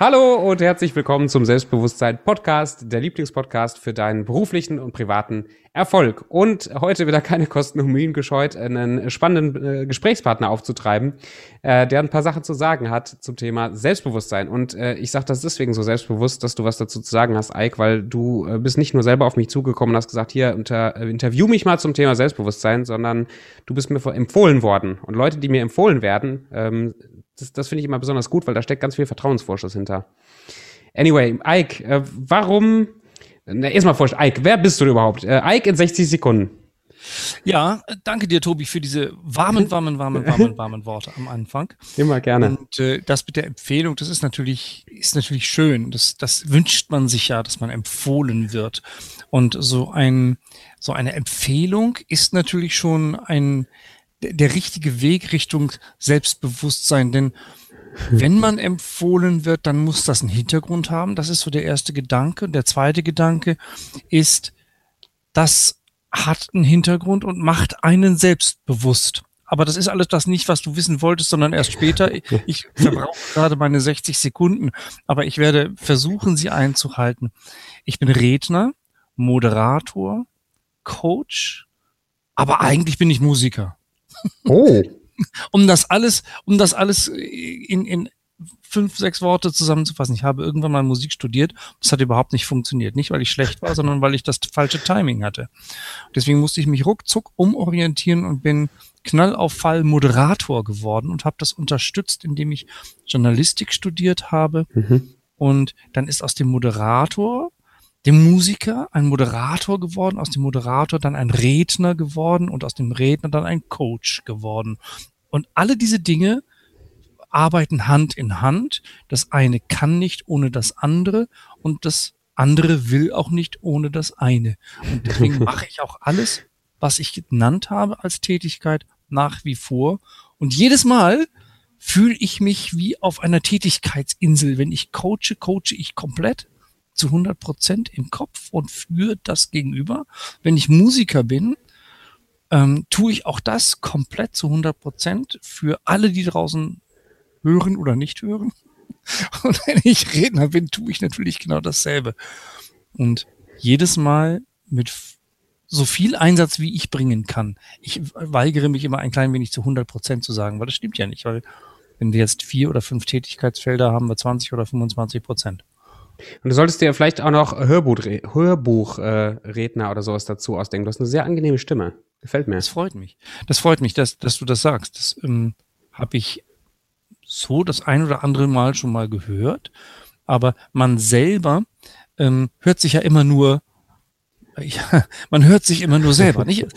Hallo und herzlich willkommen zum Selbstbewusstsein Podcast, der Lieblingspodcast für deinen beruflichen und privaten Erfolg. Und heute wieder keine Kosten und Mühen gescheut, einen spannenden äh, Gesprächspartner aufzutreiben, äh, der ein paar Sachen zu sagen hat zum Thema Selbstbewusstsein. Und äh, ich sage das deswegen so selbstbewusst, dass du was dazu zu sagen hast, Ike, weil du äh, bist nicht nur selber auf mich zugekommen und hast gesagt, hier, unter, äh, interview mich mal zum Thema Selbstbewusstsein, sondern du bist mir empfohlen worden. Und Leute, die mir empfohlen werden, ähm, das, das finde ich immer besonders gut, weil da steckt ganz viel Vertrauensvorschuss hinter. Anyway, Ike, äh, warum, na, erstmal vorstellen, Ike, wer bist du überhaupt? Äh, Ike in 60 Sekunden. Ja, danke dir, Tobi, für diese warmen, warmen, warmen, warmen, warmen Worte am Anfang. Immer gerne. Und äh, das mit der Empfehlung, das ist natürlich, ist natürlich schön. Das, das wünscht man sich ja, dass man empfohlen wird. Und so ein, so eine Empfehlung ist natürlich schon ein, der richtige Weg Richtung Selbstbewusstsein. Denn wenn man empfohlen wird, dann muss das einen Hintergrund haben. Das ist so der erste Gedanke. Der zweite Gedanke ist, das hat einen Hintergrund und macht einen selbstbewusst. Aber das ist alles das nicht, was du wissen wolltest, sondern erst später. Ich verbrauche gerade meine 60 Sekunden, aber ich werde versuchen, sie einzuhalten. Ich bin Redner, Moderator, Coach, aber eigentlich bin ich Musiker. Oh. um das alles, um das alles in, in fünf, sechs Worte zusammenzufassen. Ich habe irgendwann mal Musik studiert. Das hat überhaupt nicht funktioniert. Nicht, weil ich schlecht war, sondern weil ich das falsche Timing hatte. Deswegen musste ich mich ruckzuck umorientieren und bin knall auf Fall Moderator geworden und habe das unterstützt, indem ich Journalistik studiert habe. Mhm. Und dann ist aus dem Moderator dem Musiker ein Moderator geworden, aus dem Moderator dann ein Redner geworden und aus dem Redner dann ein Coach geworden. Und alle diese Dinge arbeiten Hand in Hand. Das eine kann nicht ohne das andere und das andere will auch nicht ohne das eine. Und deswegen mache ich auch alles, was ich genannt habe als Tätigkeit nach wie vor. Und jedes Mal fühle ich mich wie auf einer Tätigkeitsinsel. Wenn ich coache, coache ich komplett zu 100 Prozent im Kopf und für das Gegenüber. Wenn ich Musiker bin, ähm, tue ich auch das komplett zu 100 Prozent für alle, die draußen hören oder nicht hören. Und wenn ich Redner bin, tue ich natürlich genau dasselbe. Und jedes Mal mit so viel Einsatz, wie ich bringen kann. Ich weigere mich immer ein klein wenig zu 100 Prozent zu sagen, weil das stimmt ja nicht, weil wenn wir jetzt vier oder fünf Tätigkeitsfelder haben, wir 20 oder 25 Prozent. Und du solltest dir vielleicht auch noch Hörbuchredner Hörbuch, äh, oder sowas dazu ausdenken. Du hast eine sehr angenehme Stimme. Gefällt mir. Das freut mich. Das freut mich, dass, dass du das sagst. Das ähm, habe ich so das ein oder andere Mal schon mal gehört. Aber man selber ähm, hört sich ja immer nur ja, man hört sich immer nur selber. Nicht?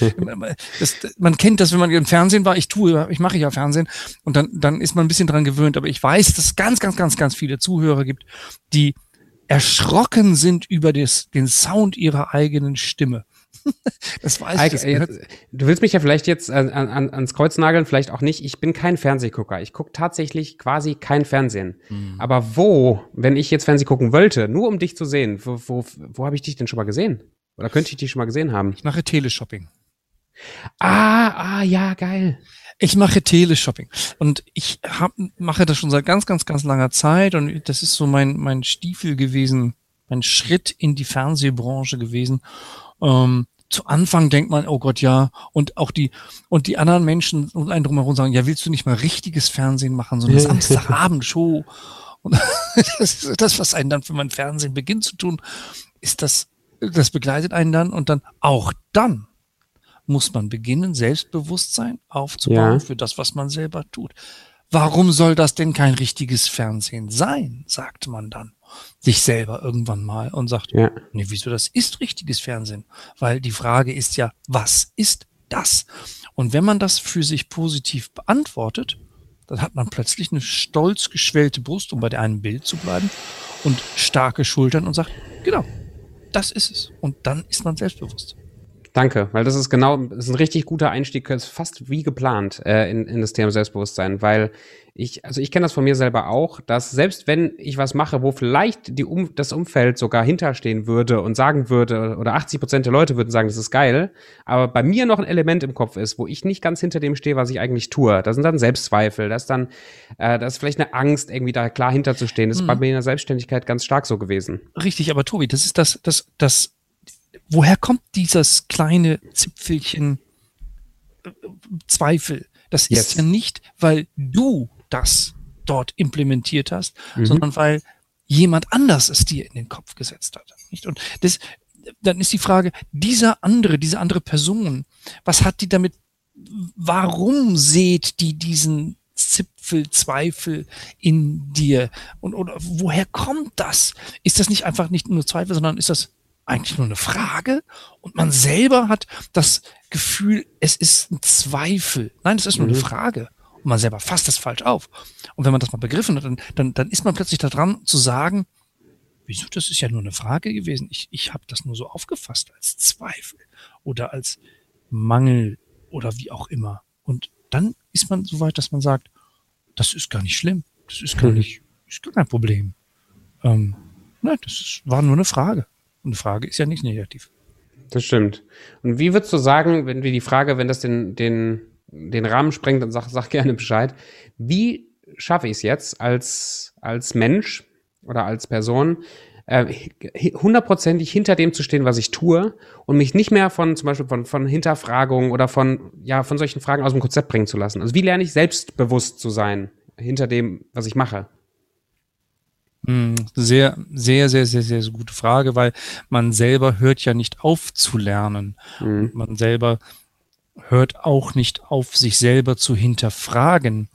Das, man kennt das, wenn man im Fernsehen war. Ich tue, ich mache ja Fernsehen und dann, dann ist man ein bisschen dran gewöhnt. Aber ich weiß, dass es ganz, ganz, ganz, ganz viele Zuhörer gibt, die erschrocken sind über des, den Sound ihrer eigenen Stimme. das weiß ich. Das du willst mich ja vielleicht jetzt an, an, ans Kreuz nageln, vielleicht auch nicht. Ich bin kein Fernsehgucker. Ich gucke tatsächlich quasi kein Fernsehen. Mhm. Aber wo, wenn ich jetzt Fernsehen gucken wollte, nur um dich zu sehen, wo, wo, wo habe ich dich denn schon mal gesehen? Oder könnte ich dich schon mal gesehen haben? Ich mache Teleshopping. Ah, ah, ja, geil. Ich mache Teleshopping und ich hab, mache das schon seit ganz, ganz, ganz langer Zeit und das ist so mein, mein Stiefel gewesen, mein Schritt in die Fernsehbranche gewesen. Ähm, zu Anfang denkt man, oh Gott, ja, und auch die, und die anderen Menschen und einen drumherum sagen, ja, willst du nicht mal richtiges Fernsehen machen, so eine Samstagabendshow? Und das ist das, was einen dann für mein Fernsehen beginnt zu tun, ist das, das begleitet einen dann und dann auch dann muss man beginnen, Selbstbewusstsein aufzubauen ja. für das, was man selber tut. Warum soll das denn kein richtiges Fernsehen sein, sagt man dann sich selber irgendwann mal und sagt, ja. nee, wieso das ist richtiges Fernsehen? Weil die Frage ist ja, was ist das? Und wenn man das für sich positiv beantwortet, dann hat man plötzlich eine stolz geschwellte Brust, um bei der einen Bild zu bleiben, und starke Schultern und sagt, genau, das ist es. Und dann ist man selbstbewusst. Danke, weil das ist genau, das ist ein richtig guter Einstieg, ist fast wie geplant äh, in, in das Thema Selbstbewusstsein, weil ich, also ich kenne das von mir selber auch, dass selbst wenn ich was mache, wo vielleicht die um, das Umfeld sogar hinterstehen würde und sagen würde, oder 80 Prozent der Leute würden sagen, das ist geil, aber bei mir noch ein Element im Kopf ist, wo ich nicht ganz hinter dem stehe, was ich eigentlich tue. Da sind dann Selbstzweifel, da ist dann, äh, da ist vielleicht eine Angst, irgendwie da klar hinterzustehen. Das ist bei hm. mir in der Selbstständigkeit ganz stark so gewesen. Richtig, aber Tobi, das ist das, das, das woher kommt dieses kleine Zipfelchen äh, Zweifel? Das yes. ist ja nicht, weil du das dort implementiert hast, mhm. sondern weil jemand anders es dir in den Kopf gesetzt hat. Nicht? Und das, dann ist die Frage, dieser andere, diese andere Person, was hat die damit, warum seht die diesen Zipfel, Zweifel in dir? Und oder woher kommt das? Ist das nicht einfach nicht nur Zweifel, sondern ist das eigentlich nur eine Frage und man selber hat das Gefühl, es ist ein Zweifel. Nein, es ist nur mhm. eine Frage. Und man selber fasst das falsch auf. Und wenn man das mal begriffen hat, dann, dann, dann ist man plötzlich daran zu sagen, wieso, das ist ja nur eine Frage gewesen. Ich, ich habe das nur so aufgefasst als Zweifel oder als Mangel oder wie auch immer. Und dann ist man so weit, dass man sagt, das ist gar nicht schlimm. Das ist gar mhm. nicht, ist gar kein Problem. Ähm, nein, das ist, war nur eine Frage. Und eine Frage ist ja nicht negativ. Das stimmt. Und wie würdest du sagen, wenn wir die Frage, wenn das den, den, den Rahmen sprengt, dann sag, sag gerne Bescheid. Wie schaffe ich es jetzt als, als Mensch oder als Person, äh, hundertprozentig hinter dem zu stehen, was ich tue und mich nicht mehr von zum Beispiel von, von Hinterfragungen oder von, ja, von solchen Fragen aus dem Konzept bringen zu lassen. Also wie lerne ich selbstbewusst zu sein hinter dem, was ich mache? Hm, sehr, sehr, sehr, sehr, sehr gute Frage, weil man selber hört ja nicht auf zu lernen. Mhm. Man selber hört auch nicht auf, sich selber zu hinterfragen.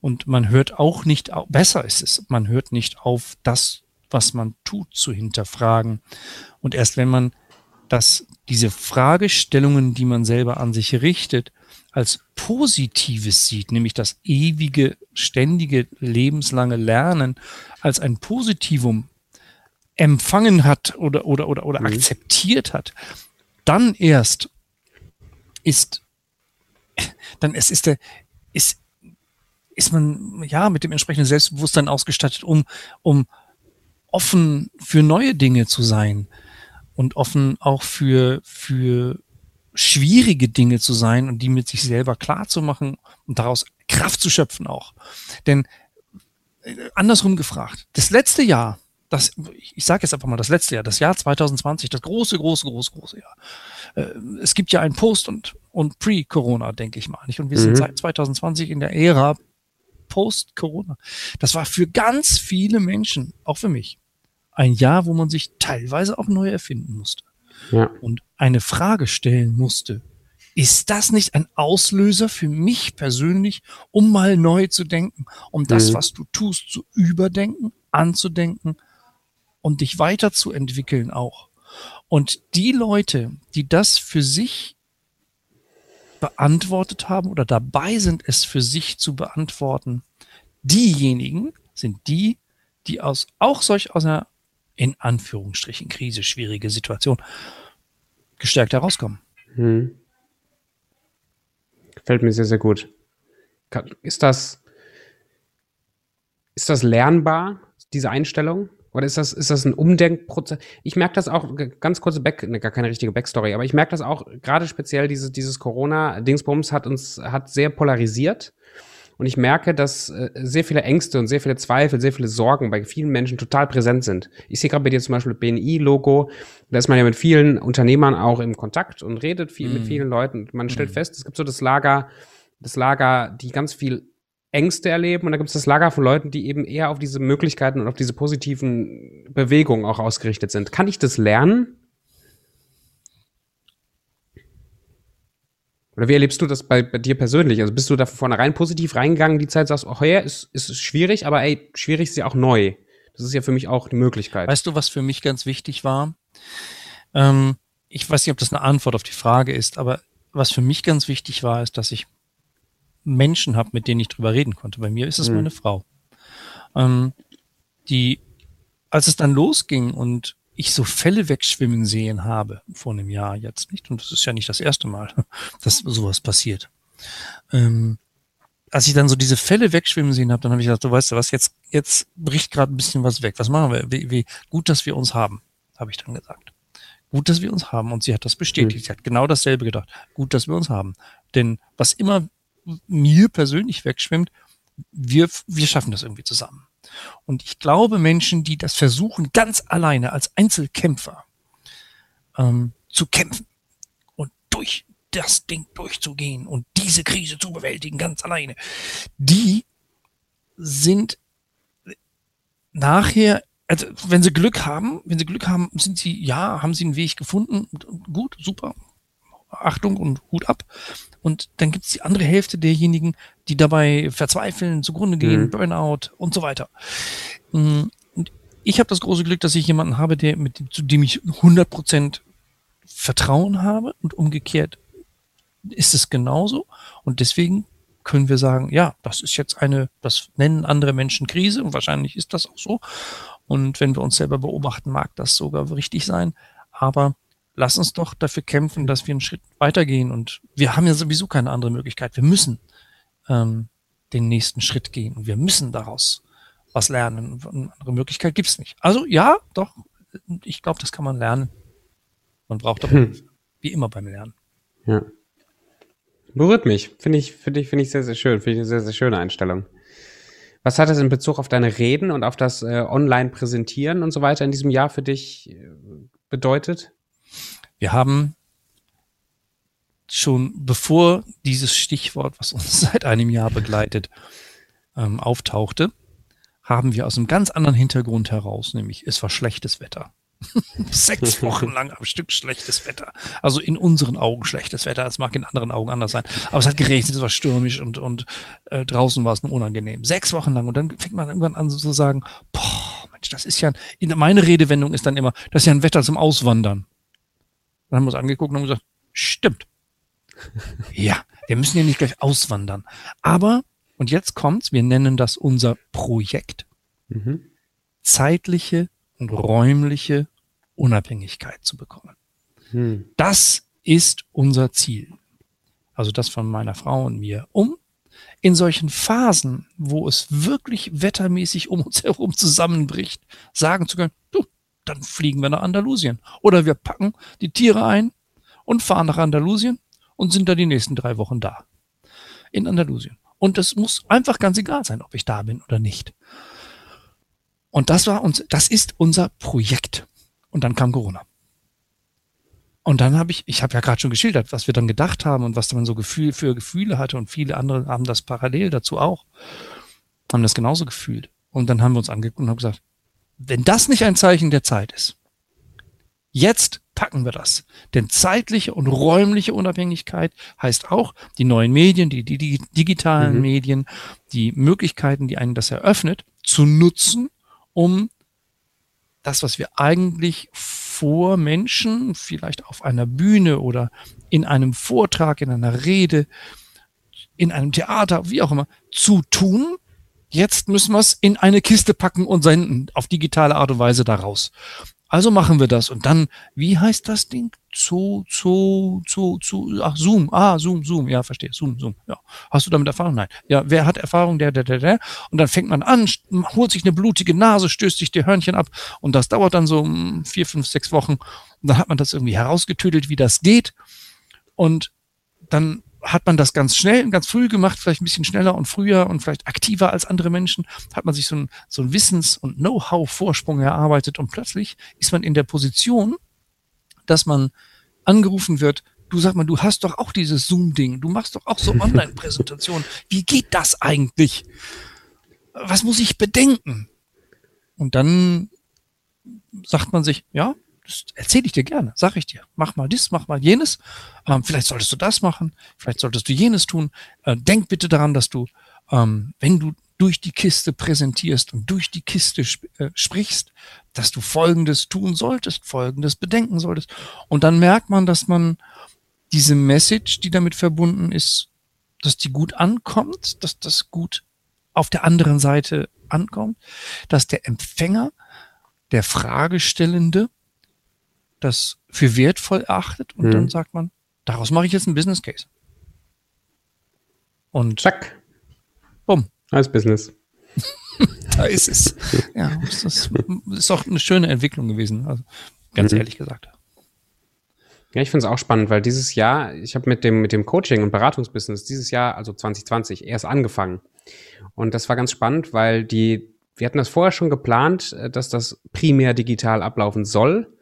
Und man hört auch nicht, auf, besser ist es, man hört nicht auf, das, was man tut, zu hinterfragen. Und erst wenn man das, diese Fragestellungen, die man selber an sich richtet, als Positives sieht, nämlich das ewige, ständige, lebenslange Lernen als ein Positivum empfangen hat oder, oder, oder, oder mhm. akzeptiert hat, dann erst ist, dann es ist der, ist, ist man ja mit dem entsprechenden Selbstbewusstsein ausgestattet, um, um offen für neue Dinge zu sein und offen auch für, für schwierige Dinge zu sein und die mit sich selber klar zu machen und daraus Kraft zu schöpfen auch. Denn äh, andersrum gefragt, das letzte Jahr, das, ich sage jetzt einfach mal das letzte Jahr, das Jahr 2020, das große, große, große, große Jahr. Äh, es gibt ja ein Post- und, und Pre-Corona, denke ich mal. Nicht? Und wir mhm. sind seit 2020 in der Ära Post-Corona. Das war für ganz viele Menschen, auch für mich, ein Jahr, wo man sich teilweise auch neu erfinden musste ja. und eine Frage stellen musste. Ist das nicht ein Auslöser für mich persönlich, um mal neu zu denken, um das, mhm. was du tust, zu überdenken, anzudenken und dich weiterzuentwickeln auch? Und die Leute, die das für sich beantwortet haben oder dabei sind, es für sich zu beantworten, diejenigen sind die, die aus auch solch aus einer in Anführungsstrichen Krise, schwierige Situation, gestärkt herauskommen. Hm. Gefällt mir sehr, sehr gut. Ist das, ist das lernbar, diese Einstellung? Oder ist das, ist das ein Umdenkprozess? Ich merke das auch, ganz kurze Back, ne, gar keine richtige Backstory, aber ich merke das auch, gerade speziell dieses, dieses Corona-Dingsbums hat uns, hat sehr polarisiert. Und ich merke, dass äh, sehr viele Ängste und sehr viele Zweifel, sehr viele Sorgen bei vielen Menschen total präsent sind. Ich sehe gerade bei dir zum Beispiel BNI-Logo. Da ist man ja mit vielen Unternehmern auch im Kontakt und redet viel mm. mit mhm. vielen Leuten. Man stellt mm. fest, es gibt so das Lager, das Lager, die ganz viel Ängste erleben und da gibt es das Lager von Leuten, die eben eher auf diese Möglichkeiten und auf diese positiven Bewegungen auch ausgerichtet sind. Kann ich das lernen? Oder wie erlebst du das bei, bei dir persönlich? Also bist du da von vornherein positiv reingegangen, die Zeit sagst, oh ja, ist, ist schwierig, aber ey, schwierig ist ja auch neu. Das ist ja für mich auch eine Möglichkeit. Weißt du, was für mich ganz wichtig war? Ähm, ich weiß nicht, ob das eine Antwort auf die Frage ist, aber was für mich ganz wichtig war, ist, dass ich Menschen habe, mit denen ich drüber reden konnte. Bei mir ist es mhm. meine Frau. Ähm, die, als es dann losging und ich so Fälle wegschwimmen sehen habe, vor einem Jahr jetzt nicht, und das ist ja nicht das erste Mal, dass sowas passiert. Ähm, als ich dann so diese Fälle wegschwimmen sehen habe, dann habe ich gedacht, du weißt du was, jetzt, jetzt bricht gerade ein bisschen was weg. Was machen wir? Wie, wie gut, dass wir uns haben, habe ich dann gesagt. Gut, dass wir uns haben. Und sie hat das bestätigt. Mhm. Sie hat genau dasselbe gedacht. Gut, dass wir uns haben. Denn was immer mir persönlich wegschwimmt, wir, wir schaffen das irgendwie zusammen. Und ich glaube, Menschen, die das versuchen, ganz alleine als Einzelkämpfer ähm, zu kämpfen und durch das Ding durchzugehen und diese Krise zu bewältigen, ganz alleine, die sind nachher, also wenn sie Glück haben, wenn sie Glück haben, sind sie, ja, haben sie einen Weg gefunden, gut, super, Achtung und Hut ab. Und dann gibt es die andere Hälfte derjenigen, die dabei verzweifeln, zugrunde gehen, mhm. Burnout und so weiter. Mm, und ich habe das große Glück, dass ich jemanden habe, der, mit dem, zu dem ich 100% Vertrauen habe und umgekehrt ist es genauso. Und deswegen können wir sagen, ja, das ist jetzt eine, das nennen andere Menschen Krise und wahrscheinlich ist das auch so. Und wenn wir uns selber beobachten, mag das sogar richtig sein. Aber lass uns doch dafür kämpfen, dass wir einen Schritt weitergehen. Und wir haben ja sowieso keine andere Möglichkeit. Wir müssen ähm, den nächsten Schritt gehen und wir müssen daraus was lernen. Eine andere Möglichkeit gibt's nicht. Also ja, doch, ich glaube, das kann man lernen. Man braucht aber hm. wie immer beim Lernen. Ja. Berührt mich. Finde ich, finde ich, finde ich sehr, sehr schön. Finde ich eine sehr, sehr schöne Einstellung. Was hat das in Bezug auf deine Reden und auf das äh, Online-Präsentieren und so weiter in diesem Jahr für dich äh, bedeutet? Wir haben schon bevor dieses Stichwort, was uns seit einem Jahr begleitet, ähm, auftauchte, haben wir aus einem ganz anderen Hintergrund heraus, nämlich es war schlechtes Wetter. Sechs Wochen lang am Stück schlechtes Wetter. Also in unseren Augen schlechtes Wetter. Es mag in anderen Augen anders sein. Aber es hat geregnet, es war stürmisch und, und äh, draußen war es nur unangenehm. Sechs Wochen lang. Und dann fängt man irgendwann an so zu sagen, boah, Mensch, das ist ja, ein, meine Redewendung ist dann immer, das ist ja ein Wetter zum Auswandern. Dann haben wir uns angeguckt und haben gesagt, stimmt. Ja, wir müssen ja nicht gleich auswandern. Aber, und jetzt kommt's, wir nennen das unser Projekt. Mhm. Zeitliche und räumliche Unabhängigkeit zu bekommen. Mhm. Das ist unser Ziel. Also das von meiner Frau und mir, um in solchen Phasen, wo es wirklich wettermäßig um uns herum zusammenbricht, sagen zu können, du, dann fliegen wir nach Andalusien. Oder wir packen die Tiere ein und fahren nach Andalusien und sind da die nächsten drei Wochen da. In Andalusien. Und das muss einfach ganz egal sein, ob ich da bin oder nicht. Und das war uns, das ist unser Projekt. Und dann kam Corona. Und dann habe ich, ich habe ja gerade schon geschildert, was wir dann gedacht haben und was man so Gefühl für Gefühle hatte und viele andere haben das parallel dazu auch, haben das genauso gefühlt. Und dann haben wir uns angeguckt und haben gesagt, wenn das nicht ein Zeichen der Zeit ist, jetzt packen wir das. Denn zeitliche und räumliche Unabhängigkeit heißt auch die neuen Medien, die, die, die digitalen mhm. Medien, die Möglichkeiten, die einen das eröffnet, zu nutzen, um das, was wir eigentlich vor Menschen, vielleicht auf einer Bühne oder in einem Vortrag, in einer Rede, in einem Theater, wie auch immer, zu tun, Jetzt müssen wir es in eine Kiste packen und senden, auf digitale Art und Weise daraus. Also machen wir das. Und dann, wie heißt das Ding? Zu, zu, zu, zu, ach, Zoom. Ah, Zoom, Zoom. Ja, verstehe. Zoom, Zoom. Ja. Hast du damit Erfahrung? Nein. Ja, wer hat Erfahrung? Der, der, der, der. Und dann fängt man an, holt sich eine blutige Nase, stößt sich die Hörnchen ab. Und das dauert dann so hm, vier, fünf, sechs Wochen. Und dann hat man das irgendwie herausgetüdelt, wie das geht. Und dann hat man das ganz schnell, ganz früh gemacht, vielleicht ein bisschen schneller und früher und vielleicht aktiver als andere Menschen, hat man sich so ein, so ein Wissens- und Know-how-Vorsprung erarbeitet und plötzlich ist man in der Position, dass man angerufen wird, du sag mal, du hast doch auch dieses Zoom-Ding, du machst doch auch so Online-Präsentationen. Wie geht das eigentlich? Was muss ich bedenken? Und dann sagt man sich, ja, erzähle ich dir gerne, sag ich dir. Mach mal dies, mach mal jenes. Ähm, vielleicht solltest du das machen, vielleicht solltest du jenes tun. Äh, denk bitte daran, dass du, ähm, wenn du durch die Kiste präsentierst und durch die Kiste sp äh, sprichst, dass du Folgendes tun solltest, Folgendes bedenken solltest. Und dann merkt man, dass man diese Message, die damit verbunden ist, dass die gut ankommt, dass das gut auf der anderen Seite ankommt, dass der Empfänger, der Fragestellende, das für wertvoll erachtet und Mhm. dann sagt man, daraus mache ich jetzt einen Business Case. Und Zack. bumm, Als Business. da ist es. Ja, das ist, ist auch eine schöne Entwicklung gewesen, also ganz Mhm. ehrlich gesagt. Ja, ich finde es auch spannend, weil dieses Jahr, ich habe mit dem, mit dem Coaching und Beratungsbusiness dieses Jahr, also 2020, erst angefangen. Und das war ganz spannend, weil die, wir hatten das vorher schon geplant, äh, dass das primär digital ablaufen soll.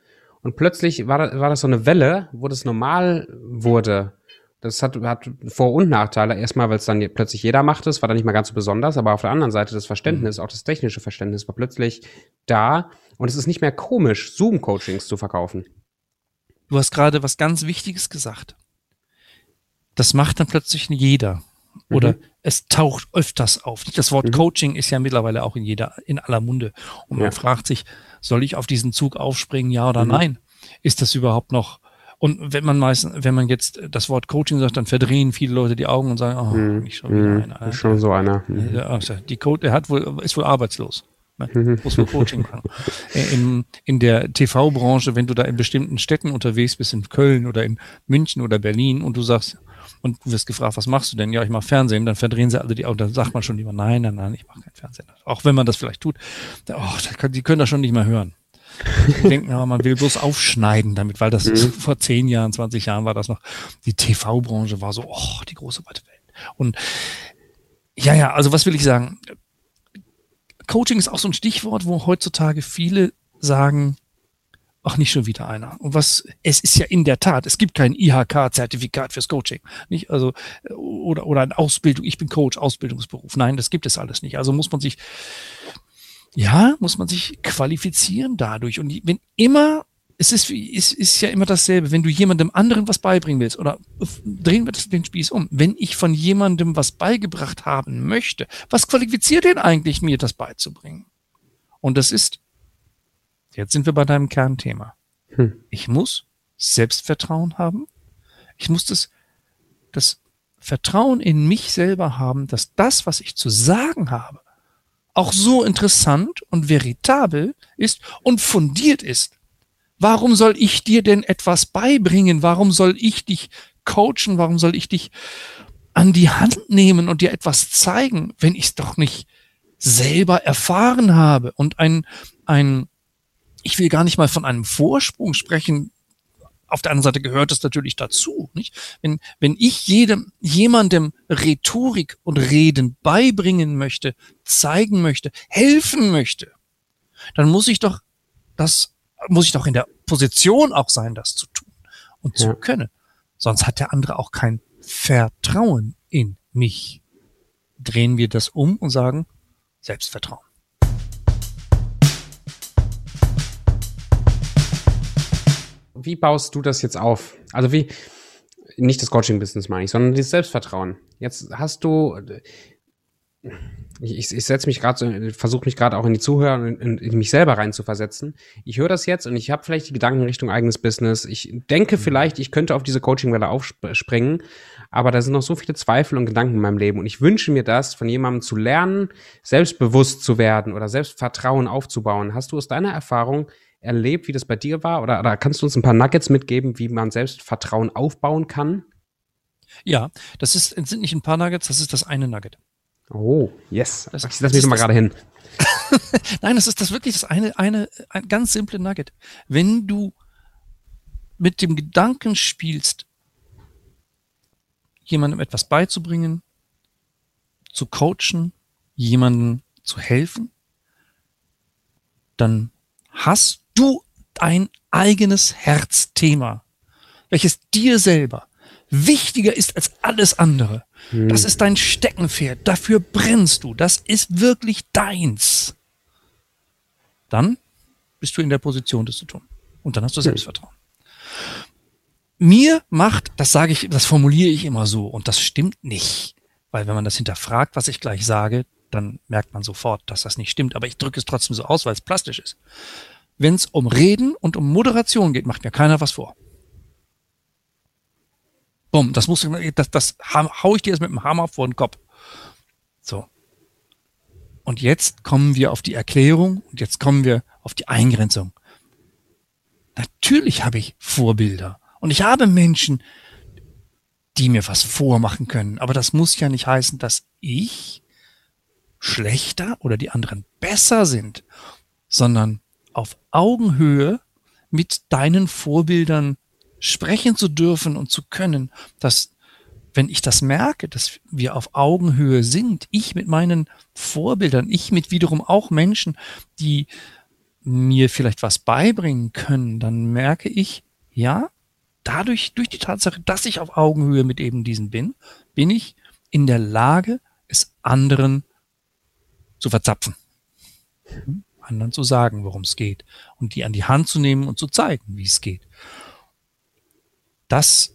Und plötzlich war, da, war das so eine Welle, wo das normal wurde. Das hat, hat Vor- und Nachteile. Erstmal, weil es dann plötzlich jeder macht es, war dann nicht mal ganz so besonders, aber auf der anderen Seite das Verständnis, auch das technische Verständnis war plötzlich da. Und es ist nicht mehr komisch, Zoom-Coachings zu verkaufen. Du hast gerade was ganz Wichtiges gesagt. Das macht dann plötzlich jeder. Oder Mhm. es taucht öfters auf. Das Wort Mhm. Coaching ist ja mittlerweile auch in jeder, in aller Munde. Und man Ja. fragt sich, soll ich auf diesen Zug aufspringen, ja oder Mhm. nein? Ist das überhaupt noch? Und wenn man meistens, wenn man jetzt das Wort Coaching sagt, dann verdrehen viele Leute die Augen und sagen, oh, Mhm. nicht schon wieder Mhm. einer. Ist schon so einer. Mhm. Also die Code, der hat wohl, ist wohl arbeitslos. Ne? Mhm. Muss wohl Coaching machen. Äh, In, in der TV-Branche, wenn du da in bestimmten Städten unterwegs bist, in Köln oder in München oder Berlin und du sagst, und du wirst gefragt, was machst du denn? Ja, ich mache Fernsehen, dann verdrehen sie alle die Augen, dann sagt man schon lieber, nein, nein, nein, ich mache kein Fernsehen. Auch wenn man das vielleicht tut, oh, die können das schon nicht mehr hören. Die denken, aber man will bloß aufschneiden damit, weil das Mhm. ist, vor 10 Jahren, 20 Jahren war das noch, die TV-Branche war so, oh, die große weite Welt. Und ja, ja, also was will ich sagen? Coaching ist auch so ein Stichwort, wo heutzutage viele sagen, ach, nicht schon wieder einer. Und was, es ist ja in der Tat, es gibt kein IHK-Zertifikat fürs Coaching, nicht? Also, oder, oder eine Ausbildung, ich bin Coach, Ausbildungsberuf. Nein, das gibt es alles nicht. Also muss man sich, ja, muss man sich qualifizieren dadurch. Und wenn immer, es ist, es ist ja immer dasselbe, wenn du jemandem anderen was beibringen willst, oder drehen wir den Spieß um, wenn ich von jemandem was beigebracht haben möchte, was qualifiziert denn eigentlich, mir das beizubringen? Und das ist, jetzt sind wir bei deinem Kernthema. Hm. Ich muss Selbstvertrauen haben. Ich muss das, das Vertrauen in mich selber haben, dass das, was ich zu sagen habe, auch so interessant und veritabel ist und fundiert ist. Warum soll ich dir denn etwas beibringen? Warum soll ich dich coachen? Warum soll ich dich an die Hand nehmen und dir etwas zeigen, wenn ich es doch nicht selber erfahren habe? Und ein, ein, ich will gar nicht mal von einem Vorsprung sprechen. Auf der anderen Seite gehört es natürlich dazu, nicht? Wenn, wenn ich jedem, jemandem Rhetorik und Reden beibringen möchte, zeigen möchte, helfen möchte, dann muss ich doch das, muss ich doch in der Position auch sein, das zu tun und zu Ja. können. Sonst hat der andere auch kein Vertrauen in mich. Drehen wir das um und sagen Selbstvertrauen. Wie baust du das jetzt auf? Also wie, nicht das Coaching-Business meine ich, sondern das Selbstvertrauen. Jetzt hast du, ich, ich, ich setze mich gerade, so, versuche mich gerade auch in die Zuhörer und in, in mich selber reinzuversetzen. Ich höre das jetzt und ich habe vielleicht die Gedanken Richtung eigenes Business. Ich denke vielleicht, ich könnte auf diese Coaching-Welle aufspringen, aber da sind noch so viele Zweifel und Gedanken in meinem Leben und ich wünsche mir das, von jemandem zu lernen, selbstbewusst zu werden oder Selbstvertrauen aufzubauen. Hast du aus deiner Erfahrung erlebt, wie das bei dir war? Oder, oder kannst du uns ein paar Nuggets mitgeben, wie man Selbstvertrauen aufbauen kann? Ja, das ist, sind nicht ein paar Nuggets, das ist das eine Nugget. Oh, yes. Das- ich das setze mich ist doch mal das- gerade hin. Nein, das ist das wirklich das eine, eine, ein ganz simple Nugget. Wenn du mit dem Gedanken spielst, jemandem etwas beizubringen, zu coachen, jemandem zu helfen, dann hast du dein eigenes Herzthema, welches dir selber wichtiger ist als alles andere. Das ist dein Steckenpferd, dafür brennst du, das ist wirklich deins. Dann bist du in der Position, das zu tun. Und dann hast du Selbstvertrauen. Mir macht, das sage ich, das formuliere ich immer so, und das stimmt nicht. Weil wenn man das hinterfragt, was ich gleich sage, dann merkt man sofort, dass das nicht stimmt. Aber ich drücke es trotzdem so aus, weil es plastisch ist. Wenn es um Reden und um Moderation geht, macht mir keiner was vor. Bumm, das muss, das, das hau ich dir jetzt mit dem Hammer vor den Kopf. So. Und jetzt kommen wir auf die Erklärung und jetzt kommen wir auf die Eingrenzung. natürlich habe ich Vorbilder und ich habe Menschen, die mir was vormachen können. Aber das muss ja nicht heißen, dass ich schlechter oder die anderen besser sind, sondern auf Augenhöhe mit deinen Vorbildern sprechen zu dürfen und zu können, dass wenn ich das merke, dass wir auf Augenhöhe sind, ich mit meinen Vorbildern, ich mit wiederum auch Menschen, die mir vielleicht was beibringen können, dann merke ich, ja, dadurch, durch die Tatsache, dass ich auf Augenhöhe mit eben diesen bin, bin ich in der Lage, es anderen zu verzapfen. Anderen zu sagen, worum es geht. Und die an die Hand zu nehmen und zu zeigen, wie es geht. Das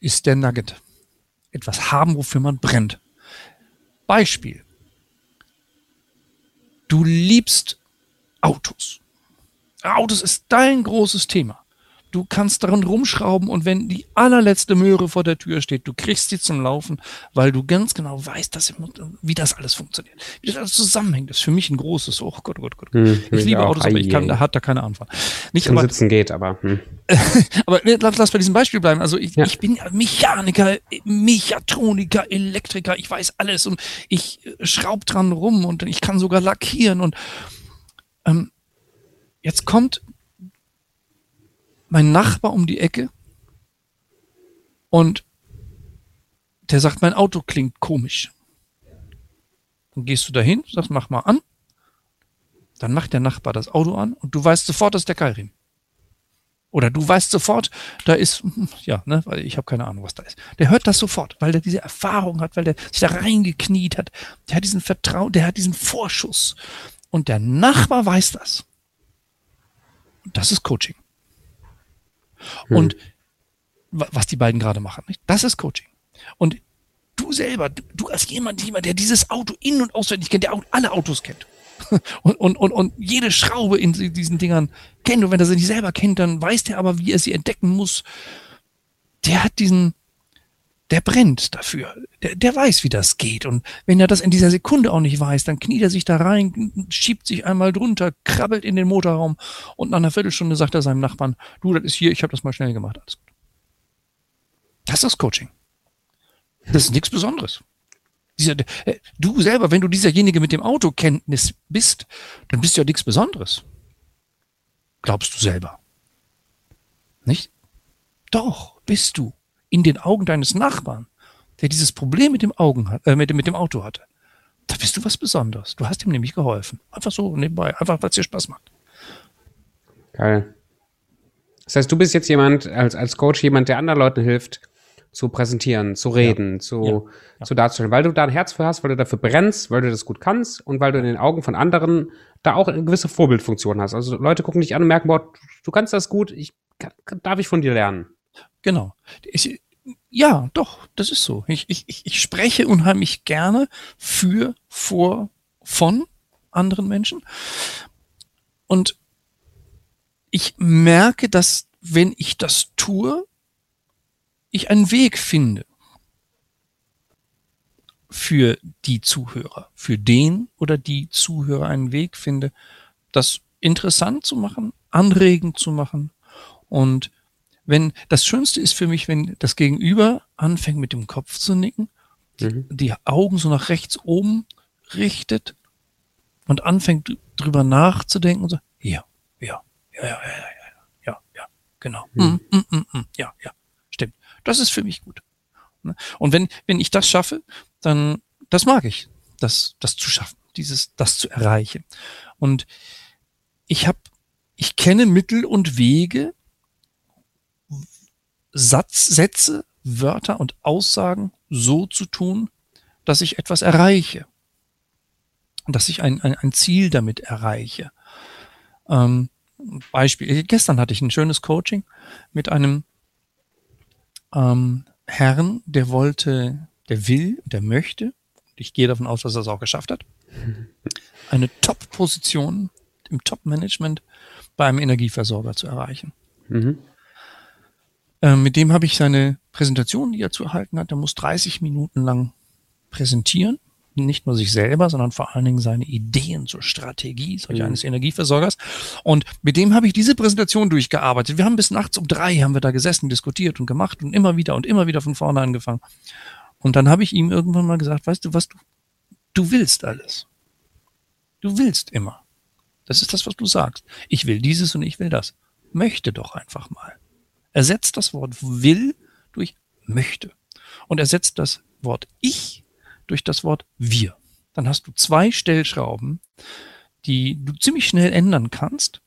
ist der Nugget. Etwas haben, wofür man brennt. Beispiel. Du liebst Autos. Autos ist dein großes Thema. Du kannst daran rumschrauben und wenn die allerletzte Möhre vor der Tür steht, du kriegst sie zum Laufen, weil du ganz genau weißt, dass, wie das alles funktioniert, wie das alles zusammenhängt. Das ist für mich ein großes, oh Gott, oh Gott, oh Gott. Hm, ich liebe Autos, aber ich kann, da hat da keine Ahnung. Nicht Zum aber, Sitzen geht, aber. Hm. aber lass, lass bei diesem Beispiel bleiben. Also ich, ja. ich bin Mechaniker, Mechatroniker, Elektriker, ich weiß alles und ich schraub dran rum und ich kann sogar lackieren und ähm, jetzt kommt mein Nachbar um die Ecke und der sagt, mein Auto klingt komisch. Dann gehst du dahin, sagst, mach mal an. Dann macht der Nachbar das Auto an und du weißt sofort, das ist der Keilriemen. Oder du weißt sofort, da ist, ja, ne, weil ich habe keine Ahnung, was da ist. Der hört das sofort, weil der diese Erfahrung hat, weil der sich da reingekniet hat. Der hat diesen Vertrauen, der hat diesen Vorschuss. Und der Nachbar weiß das. Und das ist Coaching. Hm. Und was die beiden gerade machen, nicht? das ist Coaching. Und du selber, du als jemand, jemand, der dieses Auto in- und auswendig kennt, der auch alle Autos kennt. Und, und, und, und jede Schraube in diesen Dingern kennt. Und wenn er sie nicht selber kennt, dann weiß der aber, wie er sie entdecken muss. Der hat diesen, der brennt dafür. Der, der weiß, wie das geht. Und wenn er das in dieser Sekunde auch nicht weiß, dann kniet er sich da rein, schiebt sich einmal drunter, krabbelt in den Motorraum und nach einer Viertelstunde sagt er seinem Nachbarn, du, das ist hier, ich habe das mal schnell gemacht. Alles gut. Das ist Coaching. Das ist nichts Besonderes. Dieser, äh, du selber, wenn du dieserjenige mit dem Autokenntnis bist, dann bist du ja nichts Besonderes. Glaubst du selber. Nicht? Doch, bist du in den Augen deines Nachbarn, der dieses Problem mit dem, Augen hat, äh, mit, mit dem Auto hatte, da bist du was Besonderes. Du hast ihm nämlich geholfen. Einfach so nebenbei, einfach weil es dir Spaß macht. Geil. Das heißt, du bist jetzt jemand, als, als Coach, jemand, der anderen Leuten hilft, zu präsentieren, zu reden, ja. Zu. Ja. zu darzustellen, weil du da ein Herz für hast, weil du dafür brennst, weil du das gut kannst und weil du in den Augen von anderen da auch eine gewisse Vorbildfunktion hast. Also Leute gucken dich an und merken, boah, du kannst das gut, ich, darf ich von dir lernen. Genau. Ich, ja, doch, das ist so. Ich, ich, ich spreche unheimlich gerne für, vor, von anderen Menschen. Und ich merke, dass wenn ich das tue, ich einen Weg finde für die Zuhörer, für den oder die Zuhörer einen Weg finde, das interessant zu machen, anregend zu machen und wenn das Schönste ist für mich, wenn das Gegenüber anfängt mit dem Kopf zu nicken, mhm. die Augen so nach rechts oben richtet und anfängt drüber nachzudenken und so, ja, ja, ja, ja, ja, ja, ja, ja, genau, mhm. mm, mm, mm, ja, ja, stimmt. Das ist für mich gut. Ne? Und wenn, wenn ich das schaffe, dann, das mag ich, das, das zu schaffen, dieses, das zu erreichen. Und ich habe, ich kenne Mittel und Wege, Satz, Sätze, Wörter und Aussagen so zu tun, dass ich etwas erreiche. Dass ich ein, ein, ein Ziel damit erreiche. Ähm, Beispiel, gestern hatte ich ein schönes Coaching mit einem ähm, Herrn, der wollte, der will, der möchte, ich gehe davon aus, dass er es auch geschafft hat, eine Top-Position im Top-Management bei einem Energieversorger zu erreichen. Mhm. Ähm, mit dem habe ich seine Präsentation, die er zu erhalten hat. Er muss 30 Minuten lang präsentieren nicht nur sich selber, sondern vor allen Dingen seine Ideen zur Strategie solch mhm. eines Energieversorgers. Und mit dem habe ich diese Präsentation durchgearbeitet. Wir haben bis nachts um drei haben wir da gesessen, diskutiert und gemacht und immer wieder und immer wieder von vorne angefangen. Und dann habe ich ihm irgendwann mal gesagt, weißt du was, du, du willst alles. Du willst immer. Das ist das, was du sagst. Ich will dieses und ich will das. Möchte doch einfach mal. Ersetzt das Wort will durch möchte. Und ersetzt das Wort ich durch das Wort wir. Dann hast du zwei Stellschrauben, die du ziemlich schnell ändern kannst.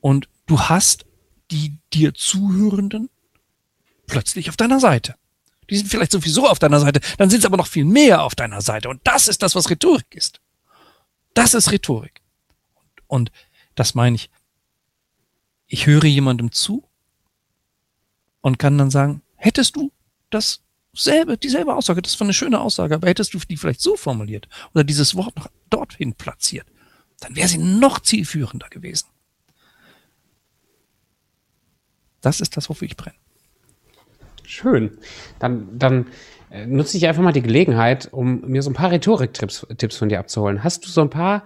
Und du hast die dir Zuhörenden plötzlich auf deiner Seite. Die sind vielleicht sowieso auf deiner Seite, dann sind sie aber noch viel mehr auf deiner Seite. Und das ist das, was Rhetorik ist. Das ist Rhetorik. Und das meine ich. Ich höre jemandem zu und kann dann sagen, hättest du das selbe, dieselbe Aussage, das war eine schöne Aussage, aber hättest du die vielleicht so formuliert oder dieses Wort noch dorthin platziert, dann wäre sie noch zielführender gewesen. Das ist das, wofür ich brenne. Schön. Dann, dann äh, nutze ich einfach mal die Gelegenheit, um mir so ein paar Rhetorik-Tipps Tipps von dir abzuholen. Hast du so ein paar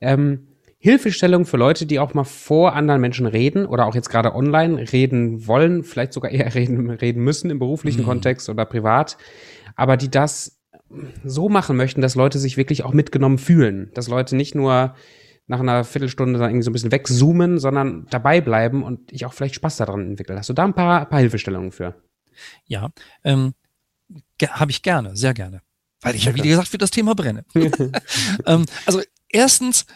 ähm, Hilfestellungen für Leute, die auch mal vor anderen Menschen reden oder auch jetzt gerade online reden wollen, vielleicht sogar eher reden, reden müssen im beruflichen mhm. Kontext oder privat, aber die das so machen möchten, dass Leute sich wirklich auch mitgenommen fühlen, dass Leute nicht nur nach einer Viertelstunde dann irgendwie so ein bisschen wegzoomen, sondern dabei bleiben und ich auch vielleicht Spaß daran entwickle. Hast du da ein paar, paar Hilfestellungen für? Ja, ähm, habe ich gerne, sehr gerne. Weil ich ja, wie gesagt, für das Thema brenne. ähm, also erstens,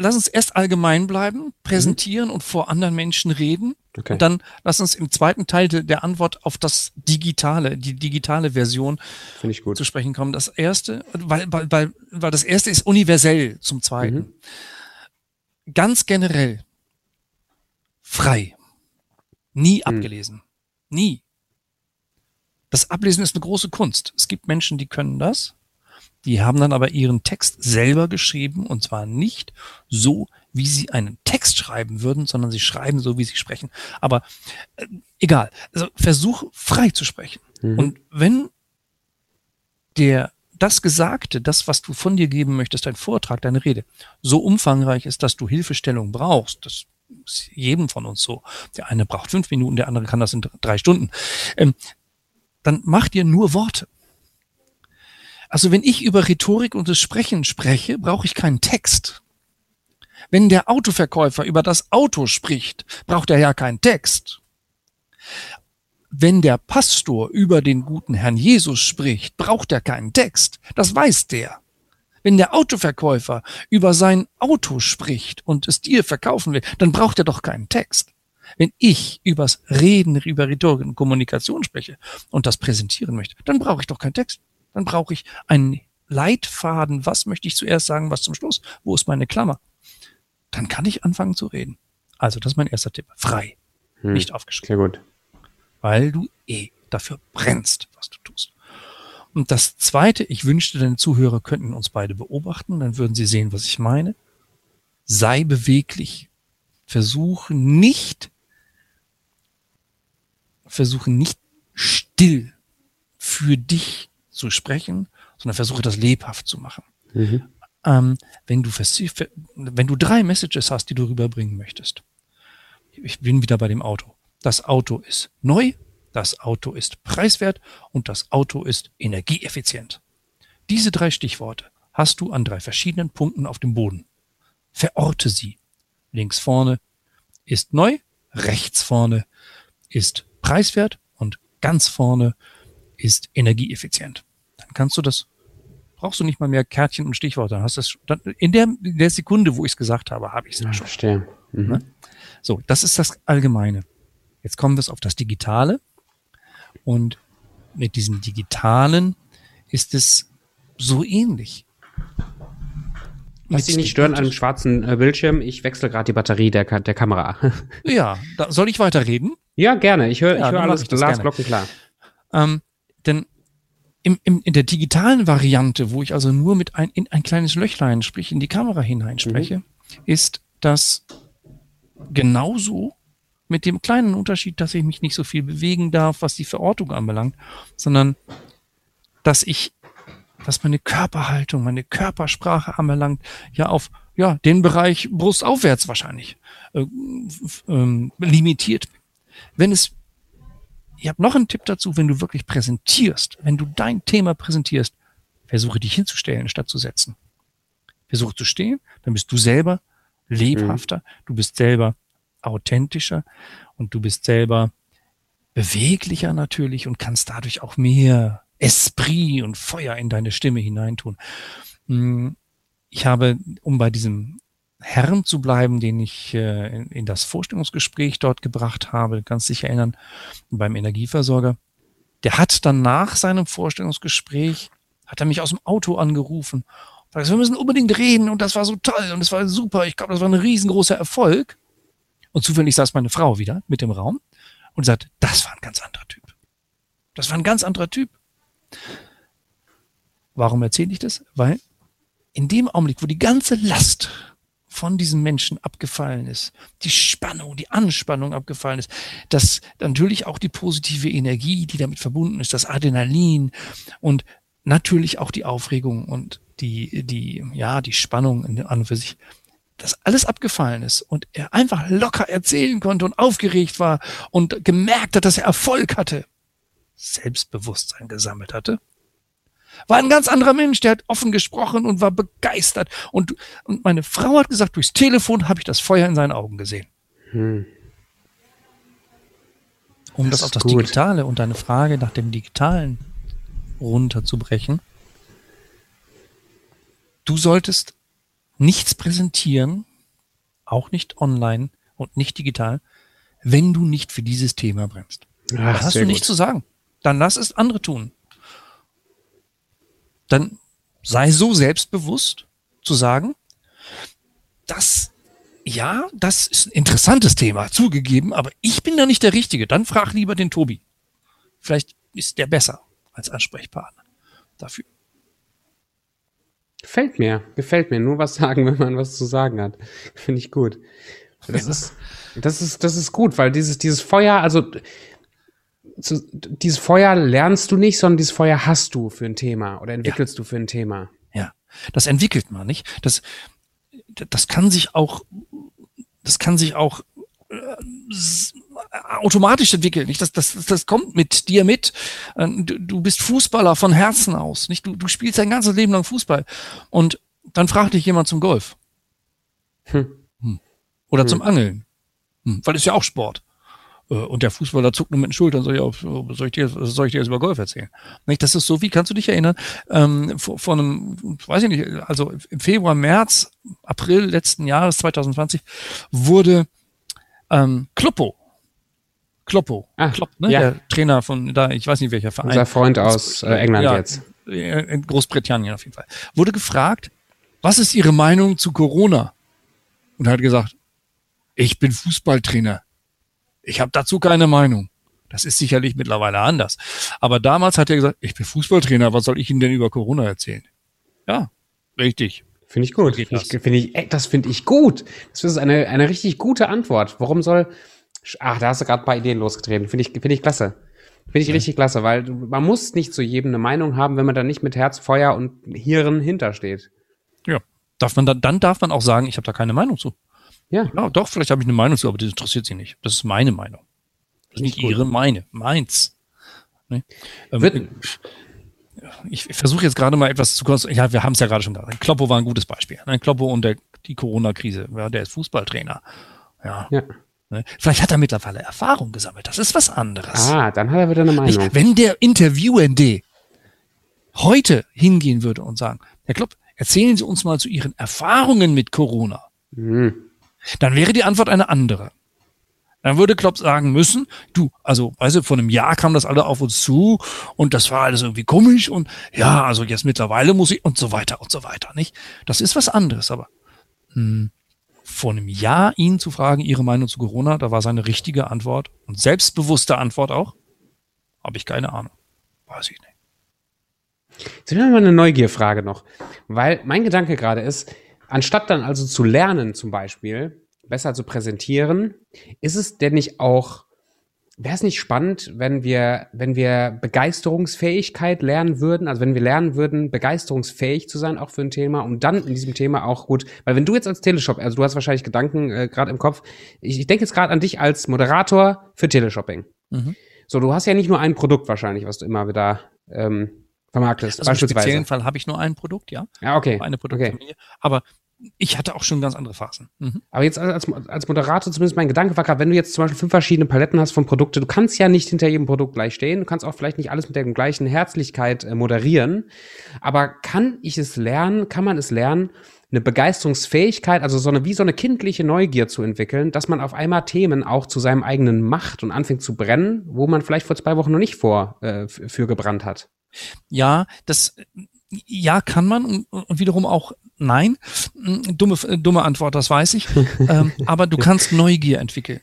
lass uns erst allgemein bleiben, präsentieren mhm. und vor anderen Menschen reden. Okay. Und dann lass uns im zweiten Teil der Antwort auf das Digitale, die digitale Version zu sprechen kommen. Das erste, weil, weil, weil, weil das erste ist universell zum zweiten. Mhm. Ganz generell frei. Nie mhm. abgelesen. Nie. Das Ablesen ist eine große Kunst. Es gibt Menschen, die können das. Die haben dann aber ihren Text selber geschrieben und zwar nicht so, wie sie einen Text schreiben würden, sondern sie schreiben so, wie sie sprechen. Aber äh, egal. Also versuch frei zu sprechen. Mhm. Und wenn der das Gesagte, das, was du von dir geben möchtest, dein Vortrag, deine Rede, so umfangreich ist, dass du Hilfestellung brauchst, das ist jedem von uns so. Der eine braucht fünf Minuten, der andere kann das in drei Stunden. Ähm, dann mach dir nur Worte. Also wenn ich über Rhetorik und das Sprechen spreche, brauche ich keinen Text. Wenn der Autoverkäufer über das Auto spricht, braucht er ja keinen Text. Wenn der Pastor über den guten Herrn Jesus spricht, braucht er keinen Text. Das weiß der. Wenn der Autoverkäufer über sein Auto spricht und es dir verkaufen will, dann braucht er doch keinen Text. Wenn ich übers Reden, über Rhetorik und Kommunikation spreche und das präsentieren möchte, dann brauche ich doch keinen Text. Dann brauche ich einen Leitfaden. Was möchte ich zuerst sagen, was zum Schluss? Wo ist meine Klammer? Dann kann ich anfangen zu reden. Also, das ist mein erster Tipp. Frei. Hm, nicht aufgeschrieben. Sehr gut. Weil du eh dafür brennst, was du tust. Und das zweite, ich wünschte, deine Zuhörer könnten uns beide beobachten, dann würden sie sehen, was ich meine. Sei beweglich. Versuche nicht versuche nicht still für dich zu sprechen, sondern versuche das lebhaft zu machen. Mhm. Ähm, wenn, du wenn du drei Messages hast, die du rüberbringen möchtest, ich bin wieder bei dem Auto. Das Auto ist neu, das Auto ist preiswert und das Auto ist energieeffizient. Diese drei Stichworte hast du an drei verschiedenen Punkten auf dem Boden. Verorte sie. Links vorne ist neu, rechts vorne ist preiswert und ganz vorne ist energieeffizient. Dann kannst du das, brauchst du nicht mal mehr Kärtchen und Stichworte. Dann hast du das, dann in, der, in der Sekunde, wo ich es gesagt habe, habe ich es ja, schon. Verstehe. Mhm. Ne? So, das ist das Allgemeine. Jetzt kommen wir auf das Digitale. Und mit diesem Digitalen ist es so ähnlich. Lass dich nicht stören an einem schwarzen äh, Bildschirm. Ich wechsle gerade die Batterie der, der Kamera. ja, da, soll ich weiterreden? Ja, gerne. Ich höre ja, ich hör alles Glasglocken klar. Ähm, denn im, im, in der digitalen Variante, wo ich also nur mit ein, in ein kleines Löchlein, sprich in die Kamera hineinspreche, mhm. ist das genauso mit dem kleinen Unterschied, dass ich mich nicht so viel bewegen darf, was die Verortung anbelangt, sondern dass ich was meine Körperhaltung, meine Körpersprache anbelangt, ja auf ja den Bereich Brustaufwärts wahrscheinlich äh, ähm, limitiert. Wenn es ich habe noch einen Tipp dazu, wenn du wirklich präsentierst, wenn du dein Thema präsentierst, versuche dich hinzustellen, statt zu setzen. Versuche zu stehen, dann bist du selber lebhafter, mhm. du bist selber authentischer und du bist selber beweglicher natürlich und kannst dadurch auch mehr Esprit und Feuer in deine Stimme hineintun. Hm, ich habe, um bei diesem Herrn zu bleiben, den ich äh, in, in, das Vorstellungsgespräch dort gebracht habe, ganz sicher erinnern, beim Energieversorger. Der hat dann nach seinem Vorstellungsgespräch, hat er mich aus dem Auto angerufen. Sagt, wir müssen unbedingt reden und das war so toll und es war super. Ich glaube, das war ein riesengroßer Erfolg. Und zufällig saß meine Frau wieder mit dem Raum und sagt, das war ein ganz anderer Typ. Das war ein ganz anderer Typ. Warum erzähle ich das? Weil in dem Augenblick, wo die ganze Last von diesem Menschen abgefallen ist, die Spannung, die Anspannung abgefallen ist, dass natürlich auch die positive Energie, die damit verbunden ist, das Adrenalin und natürlich auch die Aufregung und die, die, ja, die Spannung an und für sich, dass alles abgefallen ist und er einfach locker erzählen konnte und aufgeregt war und gemerkt hat, dass er Erfolg hatte, Selbstbewusstsein gesammelt hatte, war ein ganz anderer Mensch, der hat offen gesprochen und war begeistert. Und, und meine Frau hat gesagt, durchs Telefon habe ich das Feuer in seinen Augen gesehen. Hm. Um das, das auf das gut. Digitale und deine Frage nach dem Digitalen runterzubrechen. Du solltest nichts präsentieren, auch nicht online und nicht digital, wenn du nicht für dieses Thema brennst. Ach, Dann hast du nichts zu sagen. Dann lass es andere tun dann sei so selbstbewusst zu sagen, dass ja, das ist ein interessantes Thema, zugegeben, aber ich bin da nicht der Richtige. Dann frag lieber den Tobi. Vielleicht ist der besser als Ansprechpartner dafür. Gefällt mir, gefällt mir. Nur was sagen, wenn man was zu sagen hat. Finde ich gut. Das ja. ist, das ist, das ist gut, weil dieses, dieses Feuer, also zu, dieses Feuer lernst du nicht, sondern dieses Feuer hast du für ein Thema oder entwickelst ja. du für ein Thema. Ja, das entwickelt man nicht. Das, das kann sich auch, das kann sich auch äh, automatisch entwickeln. Nicht? Das, das, das kommt mit dir mit. Du, du bist Fußballer von Herzen aus. Nicht? Du, du spielst dein ganzes Leben lang Fußball. Und dann fragt dich jemand zum Golf. Hm. hm. Oder hm. zum Angeln. Hm. Weil es ja auch Sport. Äh, und der Fußballer zuckt nur mit den Schultern, soll ich, was soll ich dir, soll ich dir jetzt über Golf erzählen? Nicht? Das ist so, wie kannst du dich erinnern, ähm, vor, vor einem, weiß ich nicht, also im Februar, März, April letzten Jahres, 2020, wurde ähm, Kloppo, Kloppo, ah, Klopp, ne? Ja. der Trainer von da, ich weiß nicht welcher Verein. Unser Freund aus äh, England ja, jetzt. In Großbritannien auf jeden Fall. Wurde gefragt, was ist Ihre Meinung zu Corona? Und er hat gesagt, ich bin Fußballtrainer. Ich habe dazu keine Meinung. Das ist sicherlich mittlerweile anders. Aber damals hat er gesagt, ich bin Fußballtrainer, was soll ich Ihnen denn über Corona erzählen? Ja, richtig. Finde ich gut. Finde ich, find ich, das finde ich gut. Das ist eine, eine richtig gute Antwort. Warum soll. Ach, da hast du gerade ein paar Ideen losgetreten. Finde ich, finde ich klasse. Finde ich ja. richtig klasse, weil man muss nicht zu jedem eine Meinung haben, wenn man da nicht mit Herz, Feuer und Hirn hintersteht. Ja. Darf man dann, dann darf man auch sagen, ich habe da keine Meinung zu. Ja. ja doch, vielleicht habe ich eine Meinung zu, aber das interessiert sie nicht. Das ist meine Meinung. Das ist nicht gut. ihre, meine. Meins. Ne? Ähm, ich, ich versuche jetzt gerade mal etwas zu kurz. Ja, wir haben es ja gerade schon gesagt. Kloppo war ein gutes Beispiel. Ne? Kloppo und der, die Corona-Krise. Ja, der ist Fußballtrainer. Ja. ja. Ne? Vielleicht hat er mittlerweile Erfahrung gesammelt. Das ist was anderes. Ah, dann hat er wieder eine Meinung. Wenn der Interviewende heute hingehen würde und sagen, Herr Klopp, erzählen Sie uns mal zu Ihren Erfahrungen mit Corona. Mhm. Dann wäre die Antwort eine andere. Dann würde Klopp sagen müssen, du, also, weißt du, vor einem Jahr kam das alle auf uns zu und das war alles irgendwie komisch und ja, also jetzt mittlerweile muss ich und so weiter und so weiter, nicht? Das ist was anderes, aber hm, vor einem Jahr ihn zu fragen, ihre Meinung zu Corona, da war seine richtige Antwort und selbstbewusste Antwort auch, habe ich keine Ahnung. Weiß ich nicht. Jetzt haben wir mal eine Neugierfrage noch, weil mein Gedanke gerade ist, Anstatt dann also zu lernen, zum Beispiel, besser zu präsentieren, ist es denn nicht auch wäre es nicht spannend, wenn wir, wenn wir Begeisterungsfähigkeit lernen würden, also wenn wir lernen würden, begeisterungsfähig zu sein, auch für ein Thema, um dann in diesem Thema auch gut, weil wenn du jetzt als Teleshop, also du hast wahrscheinlich Gedanken äh, gerade im Kopf, ich, ich denke jetzt gerade an dich als Moderator für Teleshopping. Mhm. So, du hast ja nicht nur ein Produkt wahrscheinlich, was du immer wieder ähm, vermarktest. Also beispielsweise. Im speziellen Fall habe ich nur ein Produkt, ja. Ja, okay. Eine Produktfamilie. Okay. Aber ich hatte auch schon ganz andere Phasen. Mhm. Aber jetzt als, als Moderator, zumindest mein Gedanke war gerade, wenn du jetzt zum Beispiel fünf verschiedene Paletten hast von Produkten, du kannst ja nicht hinter jedem Produkt gleich stehen, du kannst auch vielleicht nicht alles mit der gleichen Herzlichkeit äh, moderieren. Aber kann ich es lernen, kann man es lernen, eine Begeisterungsfähigkeit, also so eine, wie so eine kindliche Neugier zu entwickeln, dass man auf einmal Themen auch zu seinem eigenen macht und anfängt zu brennen, wo man vielleicht vor zwei Wochen noch nicht vor, äh, für gebrannt hat. Ja, das, ja, kann man und, und wiederum auch nein. Dumme, dumme Antwort, das weiß ich. ähm, aber du kannst Neugier entwickeln.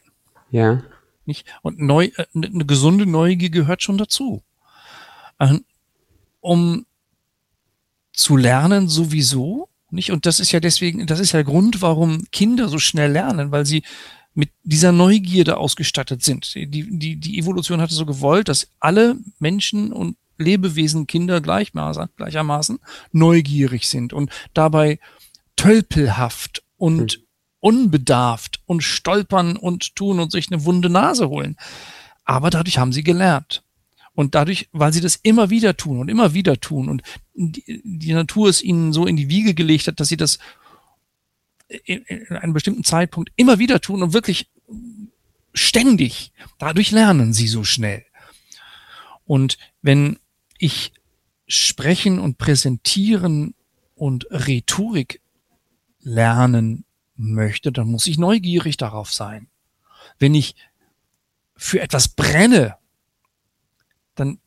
Ja. Nicht? Und neu, äh, eine gesunde Neugier gehört schon dazu. Ähm, um zu lernen sowieso, nicht? Und das ist ja deswegen, das ist ja der Grund, warum Kinder so schnell lernen, weil sie mit dieser Neugierde ausgestattet sind. Die, die, die Evolution hatte so gewollt, dass alle Menschen und Lebewesen, Kinder gleichmaßen, gleichermaßen neugierig sind und dabei tölpelhaft und hm. unbedarft und stolpern und tun und sich eine wunde Nase holen. Aber dadurch haben sie gelernt. Und dadurch, weil sie das immer wieder tun und immer wieder tun und die, die Natur es ihnen so in die Wiege gelegt hat, dass sie das in, in einem bestimmten Zeitpunkt immer wieder tun und wirklich ständig, dadurch lernen sie so schnell. Und wenn ich sprechen und präsentieren und Rhetorik lernen möchte, dann muss ich neugierig darauf sein. Wenn ich für etwas brenne, dann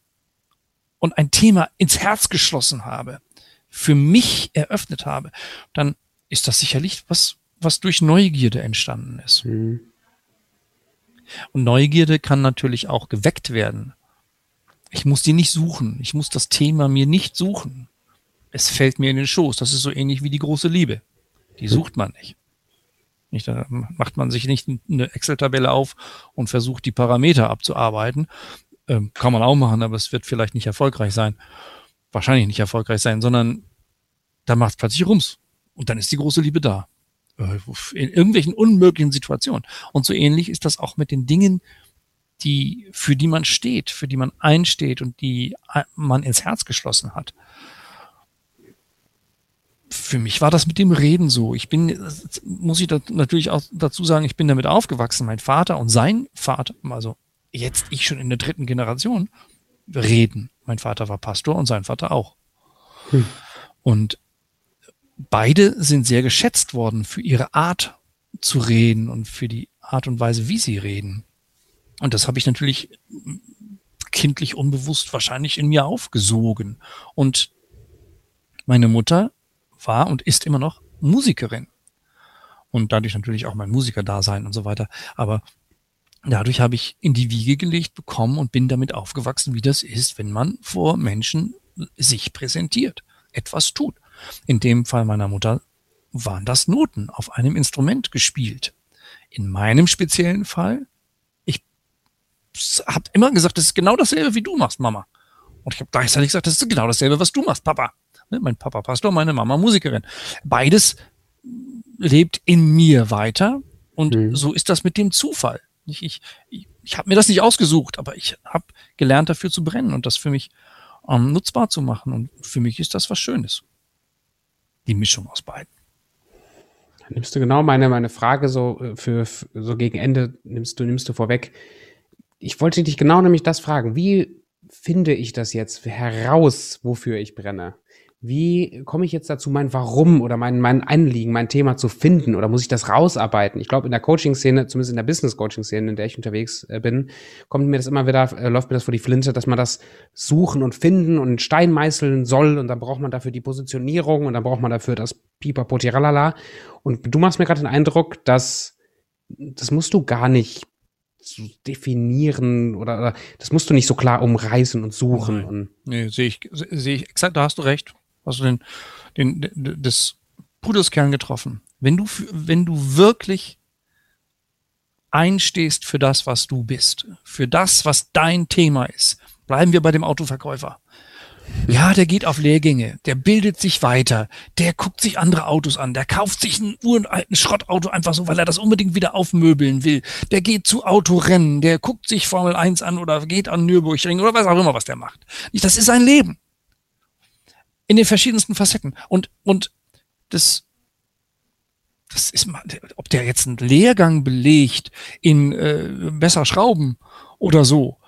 und ein Thema ins Herz geschlossen habe, für mich eröffnet habe, dann ist das sicherlich was, was durch Neugierde entstanden ist. Mhm. Und Neugierde kann natürlich auch geweckt werden ich muss die nicht suchen. Ich muss das Thema mir nicht suchen. Es fällt mir in den Schoß. Das ist so ähnlich wie die große Liebe. Die hm. sucht man nicht. Nicht, da macht man sich nicht eine Excel-Tabelle auf und versucht, die Parameter abzuarbeiten. Ähm, kann man auch machen, aber es wird vielleicht nicht erfolgreich sein. Wahrscheinlich nicht erfolgreich sein, sondern da macht es plötzlich Rums. Und dann ist die große Liebe da. Äh, in irgendwelchen unmöglichen Situationen. Und so ähnlich ist das auch mit den Dingen, die, für die man steht, für die man einsteht und die man ins Herz geschlossen hat. Für mich war das mit dem Reden so. Ich bin, muss ich natürlich auch dazu sagen, ich bin damit aufgewachsen. Mein Vater und sein Vater, also jetzt ich schon in der dritten Generation, reden. Mein Vater war Pastor und sein Vater auch. Hm. Und beide sind sehr geschätzt worden für ihre Art zu reden und für die Art und Weise, wie sie reden. Und das habe ich natürlich kindlich unbewusst wahrscheinlich in mir aufgesogen. Und meine Mutter war und ist immer noch Musikerin. Und dadurch natürlich auch mein Musikerdasein und so weiter. Aber dadurch habe ich in die Wiege gelegt bekommen und bin damit aufgewachsen, wie das ist, wenn man vor Menschen sich präsentiert, etwas tut. In dem Fall meiner Mutter waren das Noten auf einem Instrument gespielt. In meinem speziellen Fall habe immer gesagt, das ist genau dasselbe, wie du machst, Mama. Und ich habe gleichzeitig gesagt, das ist genau dasselbe, was du machst, Papa. Ne, mein Papa Pastor, meine Mama Musikerin. Beides lebt in mir weiter und mhm. so ist das mit dem Zufall. Ich, ich, ich, ich habe mir das nicht ausgesucht, aber ich habe gelernt, dafür zu brennen und das für mich ähm, nutzbar zu machen. Und für mich ist das was Schönes. Die Mischung aus beiden. Nimmst du genau meine, meine Frage so äh, für so gegen Ende, nimmst du, nimmst du vorweg ich wollte dich genau nämlich das fragen. Wie finde ich das jetzt heraus, wofür ich brenne? Wie komme ich jetzt dazu, mein Warum oder mein, mein Anliegen, mein Thema zu finden? Oder muss ich das rausarbeiten? Ich glaube, in der Coaching-Szene, zumindest in der Business-Coaching-Szene, in der ich unterwegs äh, bin, kommt mir das immer wieder, äh, läuft mir das vor die Flinte, dass man das suchen und finden und Stein meißeln soll. Und dann braucht man dafür die Positionierung und dann braucht man dafür das Pipapo Tiralala. Und du machst mir gerade den Eindruck, dass das musst du gar nicht zu definieren oder, oder, das musst du nicht so klar umreißen und suchen. Und nee, sehe ich, sehe ich exakt, da hast du recht. Hast du den, den, den des Pudelskern getroffen. Wenn du, wenn du wirklich einstehst für das, was du bist, für das, was dein Thema ist. Bleiben wir bei dem Autoverkäufer. Ja, der geht auf Lehrgänge, der bildet sich weiter, der guckt sich andere Autos an, der kauft sich einen uralten Schrottauto einfach so, weil er das unbedingt wieder aufmöbeln will. Der geht zu Autorennen, der guckt sich Formel 1 an oder geht an Nürburgring oder was auch immer, was der macht. Das ist sein Leben. In den verschiedensten Facetten. Und, und das, das ist mal, ob der jetzt einen Lehrgang belegt in äh, besser Schrauben oder so,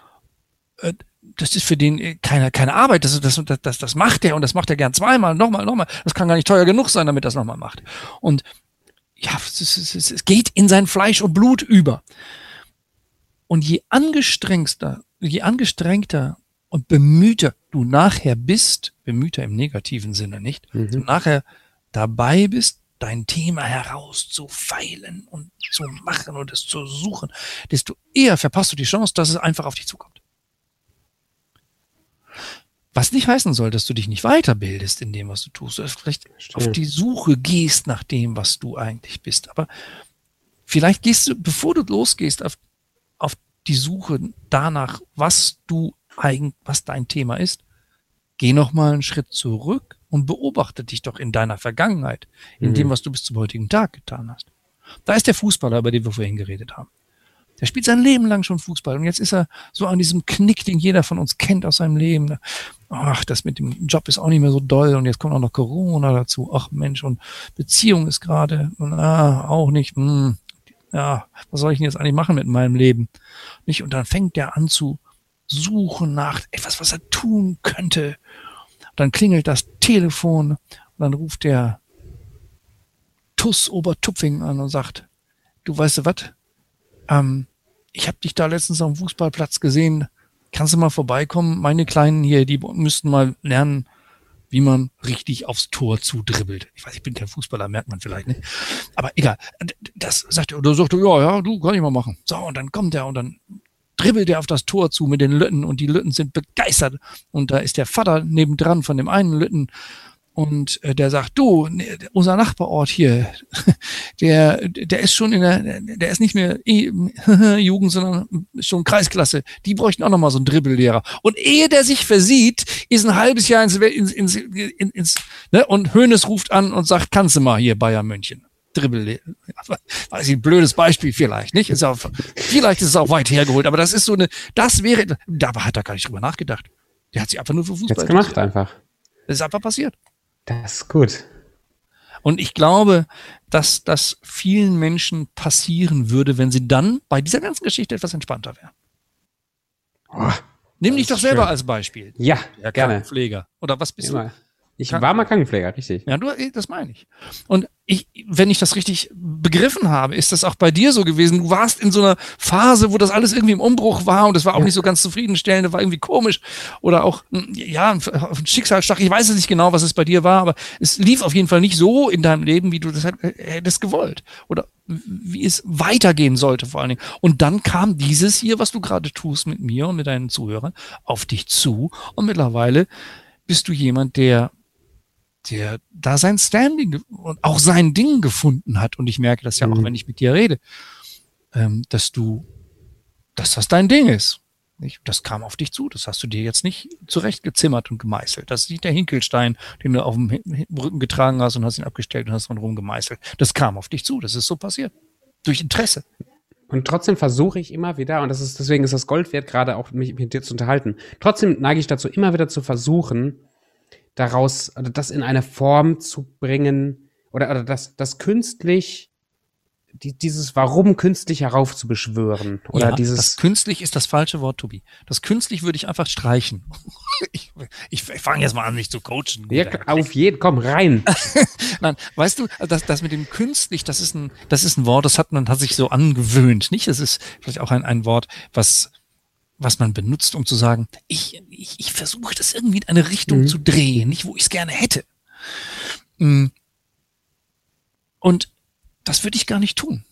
äh, das ist für den äh, keine, keine Arbeit. Das, das, das, das macht er und das macht er gern zweimal, nochmal, nochmal. Das kann gar nicht teuer genug sein, damit das nochmal macht. Und ja, es, es, es, es geht in sein Fleisch und Blut über. Und je angestrengter, je angestrengter und bemühter du nachher bist, bemühter im negativen Sinne nicht, mhm. du nachher dabei bist, dein Thema herauszufeilen und zu machen und es zu suchen, desto eher verpasst du die Chance, dass es einfach auf dich zukommt. Was nicht heißen soll, dass du dich nicht weiterbildest in dem, was du tust. Oder vielleicht Stimmt. auf die Suche gehst nach dem, was du eigentlich bist. Aber vielleicht gehst du, bevor du losgehst, auf, auf die Suche danach, was du eigentlich, was dein Thema ist, geh noch mal einen Schritt zurück und beobachte dich doch in deiner Vergangenheit, in mhm. dem, was du bis zum heutigen Tag getan hast. Da ist der Fußballer, über den wir vorhin geredet haben. Der spielt sein Leben lang schon Fußball und jetzt ist er so an diesem Knick, den jeder von uns kennt aus seinem Leben. Ach, das mit dem Job ist auch nicht mehr so doll und jetzt kommt auch noch Corona dazu. Ach Mensch, und Beziehung ist gerade, ah, auch nicht, hm, ja, was soll ich denn jetzt eigentlich machen mit meinem Leben? Nicht? Und dann fängt er an zu suchen nach etwas, was er tun könnte. Dann klingelt das Telefon und dann ruft der Tuss Obertupfing an und sagt, du weißt du was? Ähm, ich habe dich da letztens auf dem Fußballplatz gesehen. Kannst du mal vorbeikommen? Meine Kleinen hier, die müssten mal lernen, wie man richtig aufs Tor zudribbelt. Ich weiß, ich bin kein Fußballer, merkt man vielleicht nicht. Aber egal. Das sagt er, oder sagt er, ja, ja, du, kann ich mal machen. So, und dann kommt er und dann dribbelt er auf das Tor zu mit den Lütten und die Lütten sind begeistert. Und da ist der Vater nebendran von dem einen Lütten und äh, der sagt, du, ne, unser Nachbarort hier, der, der ist schon in der, der ist nicht mehr e Jugend, sondern schon Kreisklasse. Die bräuchten auch nochmal so einen Dribbellehrer. Und ehe der sich versieht, ist ein halbes Jahr ins, ins, ins, ins, ne? und Hönes ruft an und sagt, kannst du mal hier Bayern München. Dribbel, weiß ich, ein blödes Beispiel vielleicht, nicht? Ist auch, vielleicht ist es auch weit hergeholt, aber das ist so eine, das wäre, da hat er gar nicht drüber nachgedacht. Der hat sich einfach nur für Fußball Jetzt gemacht einfach. Das ist einfach passiert. Das ist gut. Und ich glaube, dass das vielen Menschen passieren würde, wenn sie dann bei dieser ganzen Geschichte etwas entspannter wären. Oh, Nimm dich doch selber schön. als Beispiel. Ja, Der gerne. Pfleger. Oder was bist Immer. du? Ich war mal Krankenpfleger, richtig. Ja, du, das meine ich. Und ich, wenn ich das richtig begriffen habe, ist das auch bei dir so gewesen. Du warst in so einer Phase, wo das alles irgendwie im Umbruch war und es war auch ja. nicht so ganz zufriedenstellend, war irgendwie komisch oder auch, hm, ja, ein Schicksalsschlag. Ich weiß es nicht genau, was es bei dir war, aber es lief auf jeden Fall nicht so in deinem Leben, wie du das hättest gewollt oder wie es weitergehen sollte vor allen Dingen. Und dann kam dieses hier, was du gerade tust mit mir und mit deinen Zuhörern, auf dich zu und mittlerweile bist du jemand, der der da sein Standing und auch sein Ding gefunden hat. Und ich merke das ja mhm. auch, wenn ich mit dir rede, ähm, dass du, dass das dein Ding ist. Nicht? Das kam auf dich zu. Das hast du dir jetzt nicht zurechtgezimmert und gemeißelt. Das ist nicht der Hinkelstein, den du auf dem Rücken getragen hast und hast ihn abgestellt und hast von rum gemeißelt. Das kam auf dich zu. Das ist so passiert. Durch Interesse. Und trotzdem versuche ich immer wieder, und das ist, deswegen ist das Gold wert, gerade auch mich mit dir zu unterhalten. Trotzdem neige ich dazu, immer wieder zu versuchen, daraus, oder das in eine Form zu bringen, oder, oder das, das künstlich, die, dieses Warum künstlich heraufzubeschwören. Oder ja, dieses. Das künstlich ist das falsche Wort, Tobi. Das künstlich würde ich einfach streichen. ich, ich, ich fange jetzt mal an, mich zu coachen. Ja, auf jeden, komm rein. Nein, weißt du, das, das mit dem künstlich, das ist ein, das ist ein Wort, das hat man, hat sich so angewöhnt, nicht? Das ist vielleicht auch ein, ein Wort, was, was man benutzt, um zu sagen, ich, ich, ich versuche das irgendwie in eine Richtung mhm. zu drehen, nicht wo ich es gerne hätte. Mm. Und das würde ich gar nicht tun.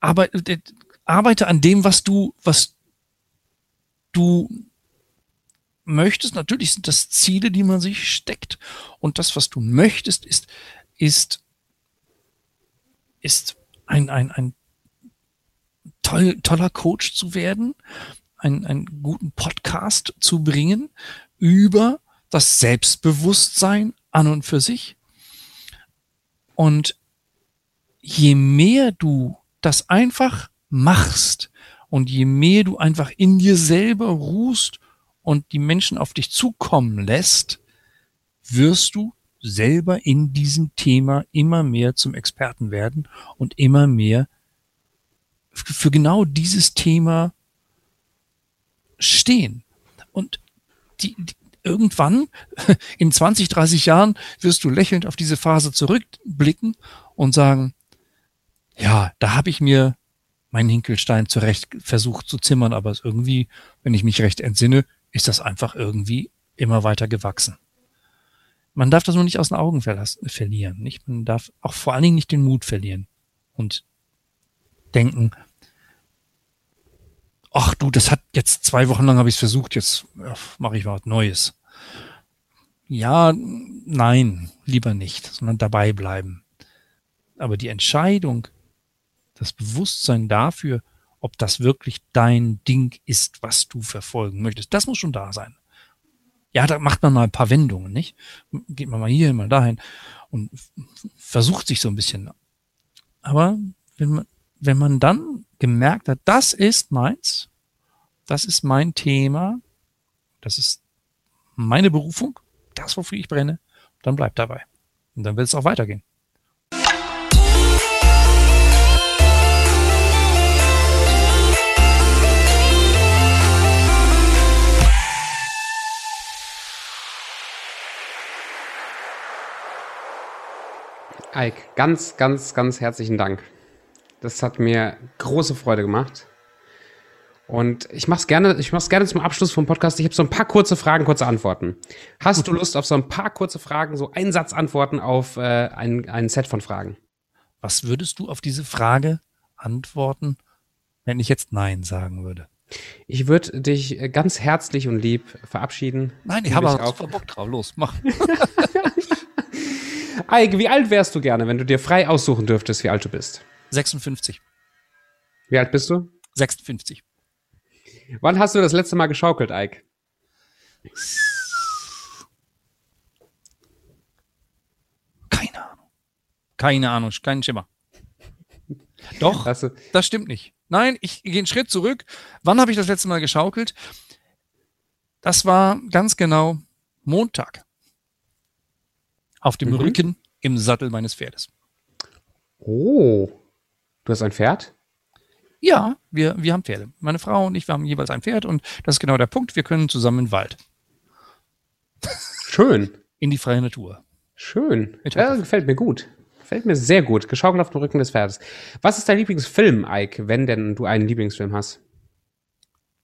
Aber äh, arbeite an dem, was du, was du möchtest. Natürlich sind das Ziele, die man sich steckt. Und das, was du möchtest, ist, ist, ist ein, ein, ein toll, toller Coach zu werden, einen, einen guten Podcast zu bringen über das Selbstbewusstsein an und für sich. Und je mehr du das einfach machst und je mehr du einfach in dir selber ruhst und die Menschen auf dich zukommen lässt, wirst du selber in diesem Thema immer mehr zum Experten werden und immer mehr für genau dieses Thema stehen. Und die, die, irgendwann in 20, 30 Jahren wirst du lächelnd auf diese Phase zurückblicken und sagen, ja, da habe ich mir meinen Hinkelstein zurecht versucht zu zimmern, aber irgendwie, wenn ich mich recht entsinne, ist das einfach irgendwie immer weiter gewachsen. Man darf das nur nicht aus den Augen verlieren, nicht? Man darf auch vor allen Dingen nicht den Mut verlieren und denken, ach du, das hat jetzt zwei Wochen lang habe ich es versucht, jetzt mache ich was Neues. Ja, nein, lieber nicht, sondern dabei bleiben. Aber die Entscheidung, das Bewusstsein dafür, ob das wirklich dein Ding ist, was du verfolgen möchtest, das muss schon da sein. Ja, da macht man mal ein paar Wendungen, nicht? Geht man mal hier, mal dahin und versucht sich so ein bisschen. Aber wenn man, wenn man dann gemerkt hat, das ist meins, das ist mein Thema, das ist meine Berufung, das, wofür ich brenne, dann bleibt dabei. Und dann wird es auch weitergehen. Ike, ganz, ganz, ganz herzlichen Dank. Das hat mir große Freude gemacht. Und ich mach's gerne, ich mach's gerne zum Abschluss vom Podcast. Ich habe so ein paar kurze Fragen, kurze Antworten. Hast du Lust auf so ein paar kurze Fragen, so Einsatzantworten auf äh, ein, ein Set von Fragen? Was würdest du auf diese Frage antworten, wenn ich jetzt Nein sagen würde? Ich würde dich ganz herzlich und lieb verabschieden. Nein, ich habe auch Bock drauf. Los, mach. Eike, wie alt wärst du gerne, wenn du dir frei aussuchen dürftest, wie alt du bist? 56. Wie alt bist du? 56. Wann hast du das letzte Mal geschaukelt, Ike? Keine Ahnung. Keine Ahnung, kein Schimmer. Doch, das stimmt nicht. Nein, ich gehe einen Schritt zurück. Wann habe ich das letzte Mal geschaukelt? Das war ganz genau Montag auf dem mhm. Rücken im Sattel meines Pferdes. Oh, du hast ein Pferd? Ja, wir, wir haben Pferde. Meine Frau und ich, wir haben jeweils ein Pferd und das ist genau der Punkt. Wir können zusammen in den Wald. Schön. In die freie Natur. Schön. Ja, gefällt mir gut. Gefällt mir sehr gut. Geschaukelt auf dem Rücken des Pferdes. Was ist dein Lieblingsfilm, Ike, wenn denn du einen Lieblingsfilm hast?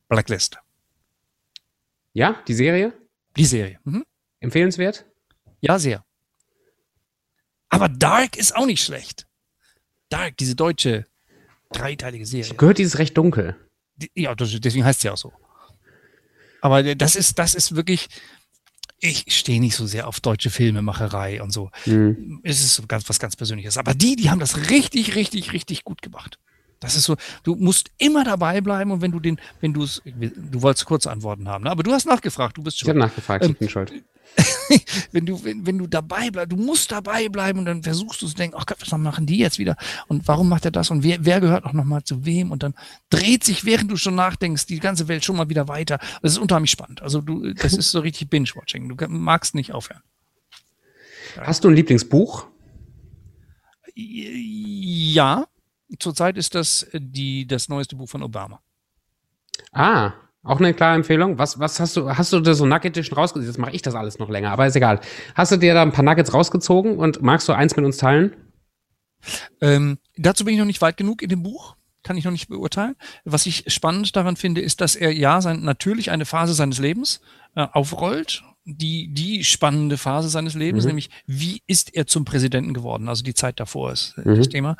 Blacklist. Ja, die Serie? Die Serie. Mhm. Empfehlenswert? Ja, sehr. Aber Dark ist auch nicht schlecht. Dark, diese deutsche dreiteilige Serie. Ich gehört dieses recht dunkel. Ja, deswegen heißt ja auch so. Aber das ist, das ist wirklich, ich stehe nicht so sehr auf deutsche Filmemacherei und so. Mhm. Es ist so ganz, was ganz Persönliches. Aber die, die haben das richtig, richtig, richtig gut gemacht. Das ist so, du musst immer dabei bleiben und wenn du den, wenn du es, du wolltest kurze Antworten haben, ne? aber du hast nachgefragt, du bist schon. Ich habe nachgefragt, ähm, ich bin schuld. wenn du, wenn, wenn du dabei bleibst, du musst dabei bleiben und dann versuchst du zu denken, ach Gott, was machen die jetzt wieder? Und warum macht er das? Und wer, wer gehört auch nochmal zu wem? Und dann dreht sich, während du schon nachdenkst, die ganze Welt schon mal wieder weiter. Das ist unheimlich spannend. Also du, das ist so richtig Binge-Watching. Du magst nicht aufhören. Hast du ein Lieblingsbuch? Ja. Zurzeit ist das die, das neueste Buch von Obama. Ah, auch eine klare Empfehlung. Was, was hast du, hast du da so Nugget schon rausgezogen? Jetzt mache ich das alles noch länger, aber ist egal. Hast du dir da ein paar Nuggets rausgezogen und magst du eins mit uns teilen? Ähm, dazu bin ich noch nicht weit genug in dem Buch. Kann ich noch nicht beurteilen. Was ich spannend daran finde, ist, dass er ja sein, natürlich eine Phase seines Lebens äh, aufrollt die, die spannende Phase seines Lebens, mhm. nämlich wie ist er zum Präsidenten geworden? Also die Zeit davor ist mhm. das Thema.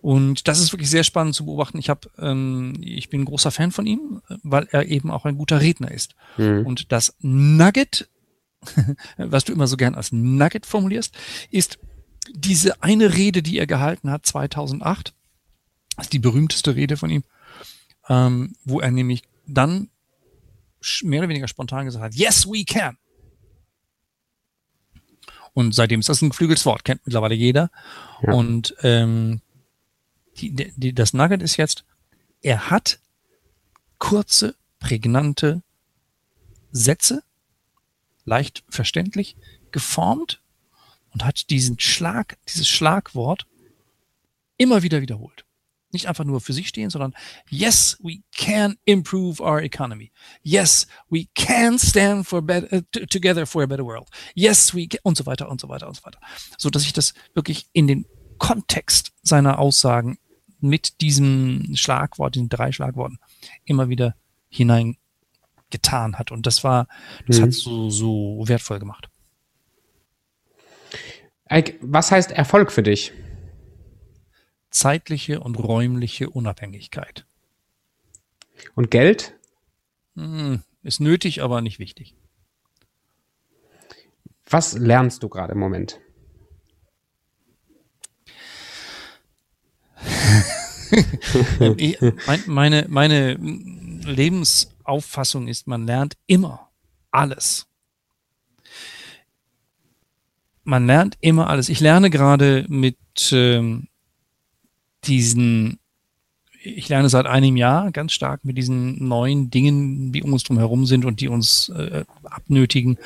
Und das ist wirklich sehr spannend zu beobachten. Ich habe, ähm, ich bin ein großer Fan von ihm, weil er eben auch ein guter Redner ist. Mhm. Und das Nugget, was du immer so gern als Nugget formulierst, ist diese eine Rede, die er gehalten hat 2008. Das ist die berühmteste Rede von ihm. ähm, wo er nämlich dann mehr oder weniger spontan gesagt hat, yes, we can. Und seitdem ist das ein geflügeltes Wort, kennt mittlerweile jeder. Ja. Und ähm, die, die, das Nugget ist jetzt, er hat kurze, prägnante Sätze, leicht verständlich, geformt und hat diesen Schlag, dieses Schlagwort immer wieder wiederholt. Nicht einfach nur für sich stehen, sondern yes, we can improve our economy. Yes, we can stand for better, uh, together for a better world. Yes, we can, und so weiter und so weiter und so weiter. So dass ich das wirklich in den Kontext seiner Aussagen mit diesem Schlagwort, den drei Schlagworten, immer wieder hineingetan hat. Und das war, das mhm. hat so, so wertvoll gemacht. Was heißt Erfolg für dich? Zeitliche und räumliche Unabhängigkeit. Und Geld? Hm, ist nötig, aber nicht wichtig. Was lernst du gerade im Moment? meine, meine Lebensauffassung ist, man lernt immer alles. Man lernt immer alles. Ich lerne gerade mit ähm, diesen, ich lerne seit einem Jahr ganz stark mit diesen neuen Dingen, die um uns drum herum sind und die uns äh, abnötigen,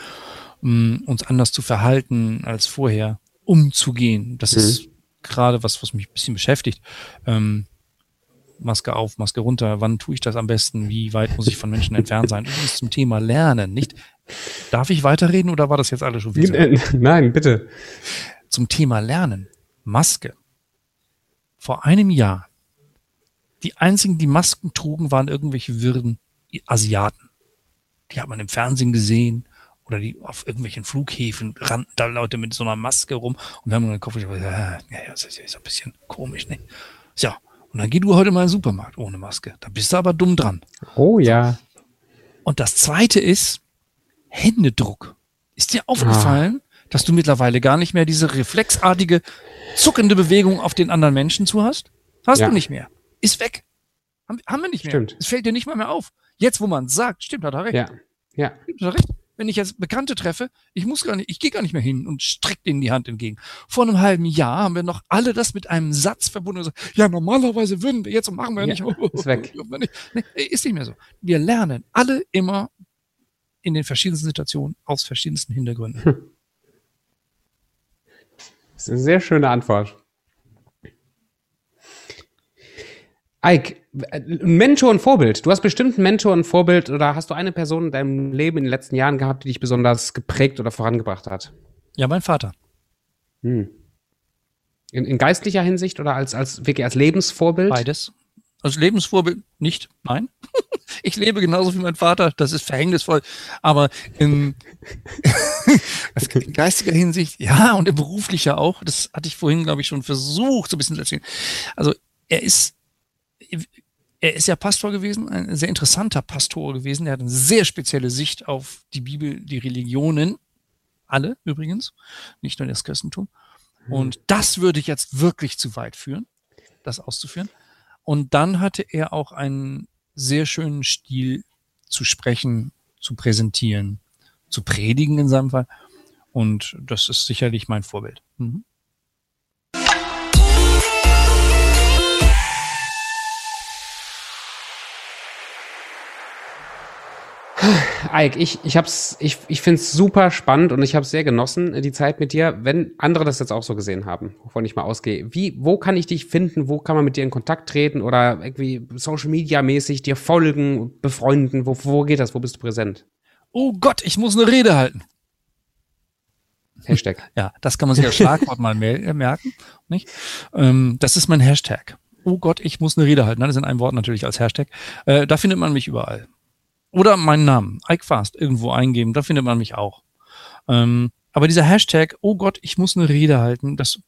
um uns anders zu verhalten als vorher, umzugehen. Das mhm. ist gerade was, was mich ein bisschen beschäftigt. Ähm, Maske auf, Maske runter, wann tue ich das am besten, wie weit muss ich von Menschen entfernt sein? Übrigens zum Thema Lernen, nicht? Darf ich weiterreden oder war das jetzt alles schon wieder? Nein, bitte. Zum Thema Lernen. Maske. Vor einem Jahr. Die einzigen, die Masken trugen, waren irgendwelche wirren Asiaten. Die hat man im Fernsehen gesehen oder die auf irgendwelchen Flughäfen rannten da Leute mit so einer Maske rum und wir haben den Kopf gesagt, ja, ja, das ist ein bisschen komisch, ne? Ja, und dann geh du heute mal in den Supermarkt ohne Maske. Da bist du aber dumm dran. Oh ja. Und das zweite ist Händedruck. Ist dir aufgefallen, ah. Dass du mittlerweile gar nicht mehr diese reflexartige, zuckende Bewegung auf den anderen Menschen zu hast? Hast ja. du nicht mehr. Ist weg. Haben, haben wir nicht mehr. Stimmt. Es fällt dir nicht mal mehr auf. Jetzt, wo man sagt, stimmt, hat er recht. Ja. Ja. Stimmt, hat er recht wenn ich jetzt Bekannte treffe, ich muss gar nicht, ich gehe gar nicht mehr hin und strecke denen die Hand entgegen. Vor einem halben Jahr haben wir noch alle das mit einem Satz verbunden und gesagt, ja, normalerweise würden wir jetzt und machen wir ja, nicht. Ist weg. Nee, ist nicht mehr so. Wir lernen alle immer in den verschiedensten Situationen aus verschiedensten Hintergründen. Hm. Das ist eine sehr schöne Antwort. Ike, ein Mentor und Vorbild. Du hast bestimmt ein Mentor und Vorbild oder hast du eine Person in deinem Leben in den letzten Jahren gehabt, die dich besonders geprägt oder vorangebracht hat? Ja, mein Vater. Hm. In, in geistlicher Hinsicht oder als, als wirklich als Lebensvorbild? Beides. Als Lebensvorbild nicht, nein. ich lebe genauso wie mein Vater, das ist verhängnisvoll. Aber in, in geistiger Hinsicht, ja, und in beruflicher auch. Das hatte ich vorhin, glaube ich, schon versucht, so ein bisschen zu erzählen. Also er ist er ist ja Pastor gewesen, ein sehr interessanter Pastor gewesen. Er hat eine sehr spezielle Sicht auf die Bibel, die Religionen. Alle übrigens, nicht nur das Christentum. Hm. Und das würde jetzt wirklich zu weit führen, das auszuführen. Und dann hatte er auch einen sehr schönen Stil zu sprechen, zu präsentieren, zu predigen in seinem Fall. Und das ist sicherlich mein Vorbild. Mhm. Ike, ich, ich, hab's, ich, ich finde es super spannend und ich habe sehr genossen, die Zeit mit dir. Wenn andere das jetzt auch so gesehen haben, wovon ich mal ausgehe, wie, wo kann ich dich finden? Wo kann man mit dir in Kontakt treten oder irgendwie Social Media mäßig dir folgen, befreunden? Wo, wo geht das? Wo bist du präsent? Oh Gott, ich muss eine Rede halten. Hashtag. Ja, das kann man sich als Schlagwort mal äh, merken. Nicht? Ähm, das ist mein Hashtag. Oh Gott, ich muss eine Rede halten. Das ist in einem Wort natürlich als Hashtag. Äh, da findet man mich überall. Oder meinen Namen, Ike Fast, irgendwo eingeben, da findet man mich auch. Ähm, aber dieser Hashtag, oh Gott, ich muss eine Rede halten, das,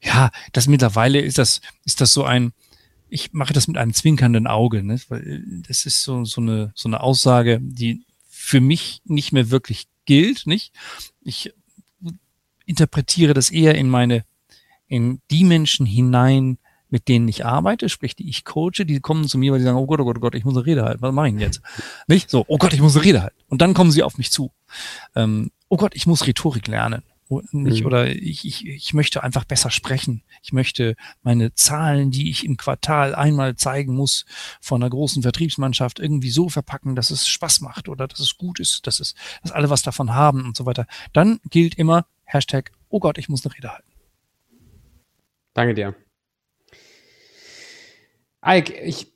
ja, das mittlerweile ist das, ist das so ein, ich mache das mit einem zwinkernden Auge, ne? weil das ist so, so, eine, so eine Aussage, die für mich nicht mehr wirklich gilt, nicht? Ich interpretiere das eher in meine, in die Menschen hinein, mit denen ich arbeite, sprich die ich coache, die kommen zu mir, weil die sagen, oh Gott, oh Gott, oh Gott, ich muss eine Rede halten. Was mache ich denn jetzt? Nicht so, oh Gott, ich muss eine Rede halten. Und dann kommen sie auf mich zu. Ähm, oh Gott, ich muss Rhetorik lernen. Nicht, mhm. Oder ich, ich, ich möchte einfach besser sprechen. Ich möchte meine Zahlen, die ich im Quartal einmal zeigen muss, von einer großen Vertriebsmannschaft irgendwie so verpacken, dass es Spaß macht oder dass es gut ist, dass es, dass alle was davon haben und so weiter. Dann gilt immer Hashtag, oh Gott, ich muss eine Rede halten. Danke dir. Ike, ich,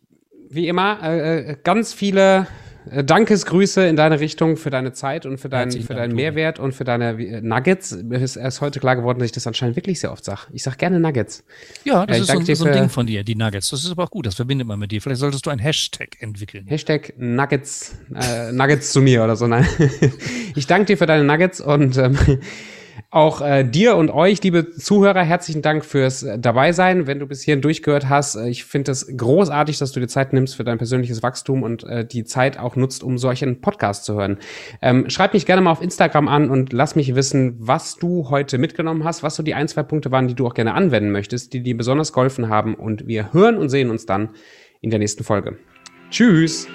wie immer, äh, äh ganz viele äh, Dankesgrüße in deine Richtung für deine Zeit und für, dein, für deinen Mehrwert und für deine äh, Nuggets. Mir ist erst heute klar geworden, dass ich das anscheinend wirklich sehr oft sage. Ich sage gerne Nuggets. Ja, das ja, ist so, so, ein Ding von dir, die Nuggets. Das ist aber auch gut, das verbindet man mit dir. Vielleicht solltest du ein Hashtag entwickeln. Hashtag Nuggets, äh, Nuggets zu mir oder so. Nein. ich danke dir für deine Nuggets und ähm, auch äh, dir und euch, liebe Zuhörer, herzlichen Dank fürs äh, Dabeisein. Wenn du bis hierhin durchgehört hast, äh, ich finde es großartig, dass du dir Zeit nimmst für dein persönliches Wachstum und äh, die Zeit auch nutzt, um solchen Podcast zu hören. Ähm, schreib mich gerne mal auf Instagram an und lass mich wissen, was du heute mitgenommen hast, was so die ein, zwei Punkte waren, die du auch gerne anwenden möchtest, die dir besonders geholfen haben. Und wir hören und sehen uns dann in der nächsten Folge. Tschüss!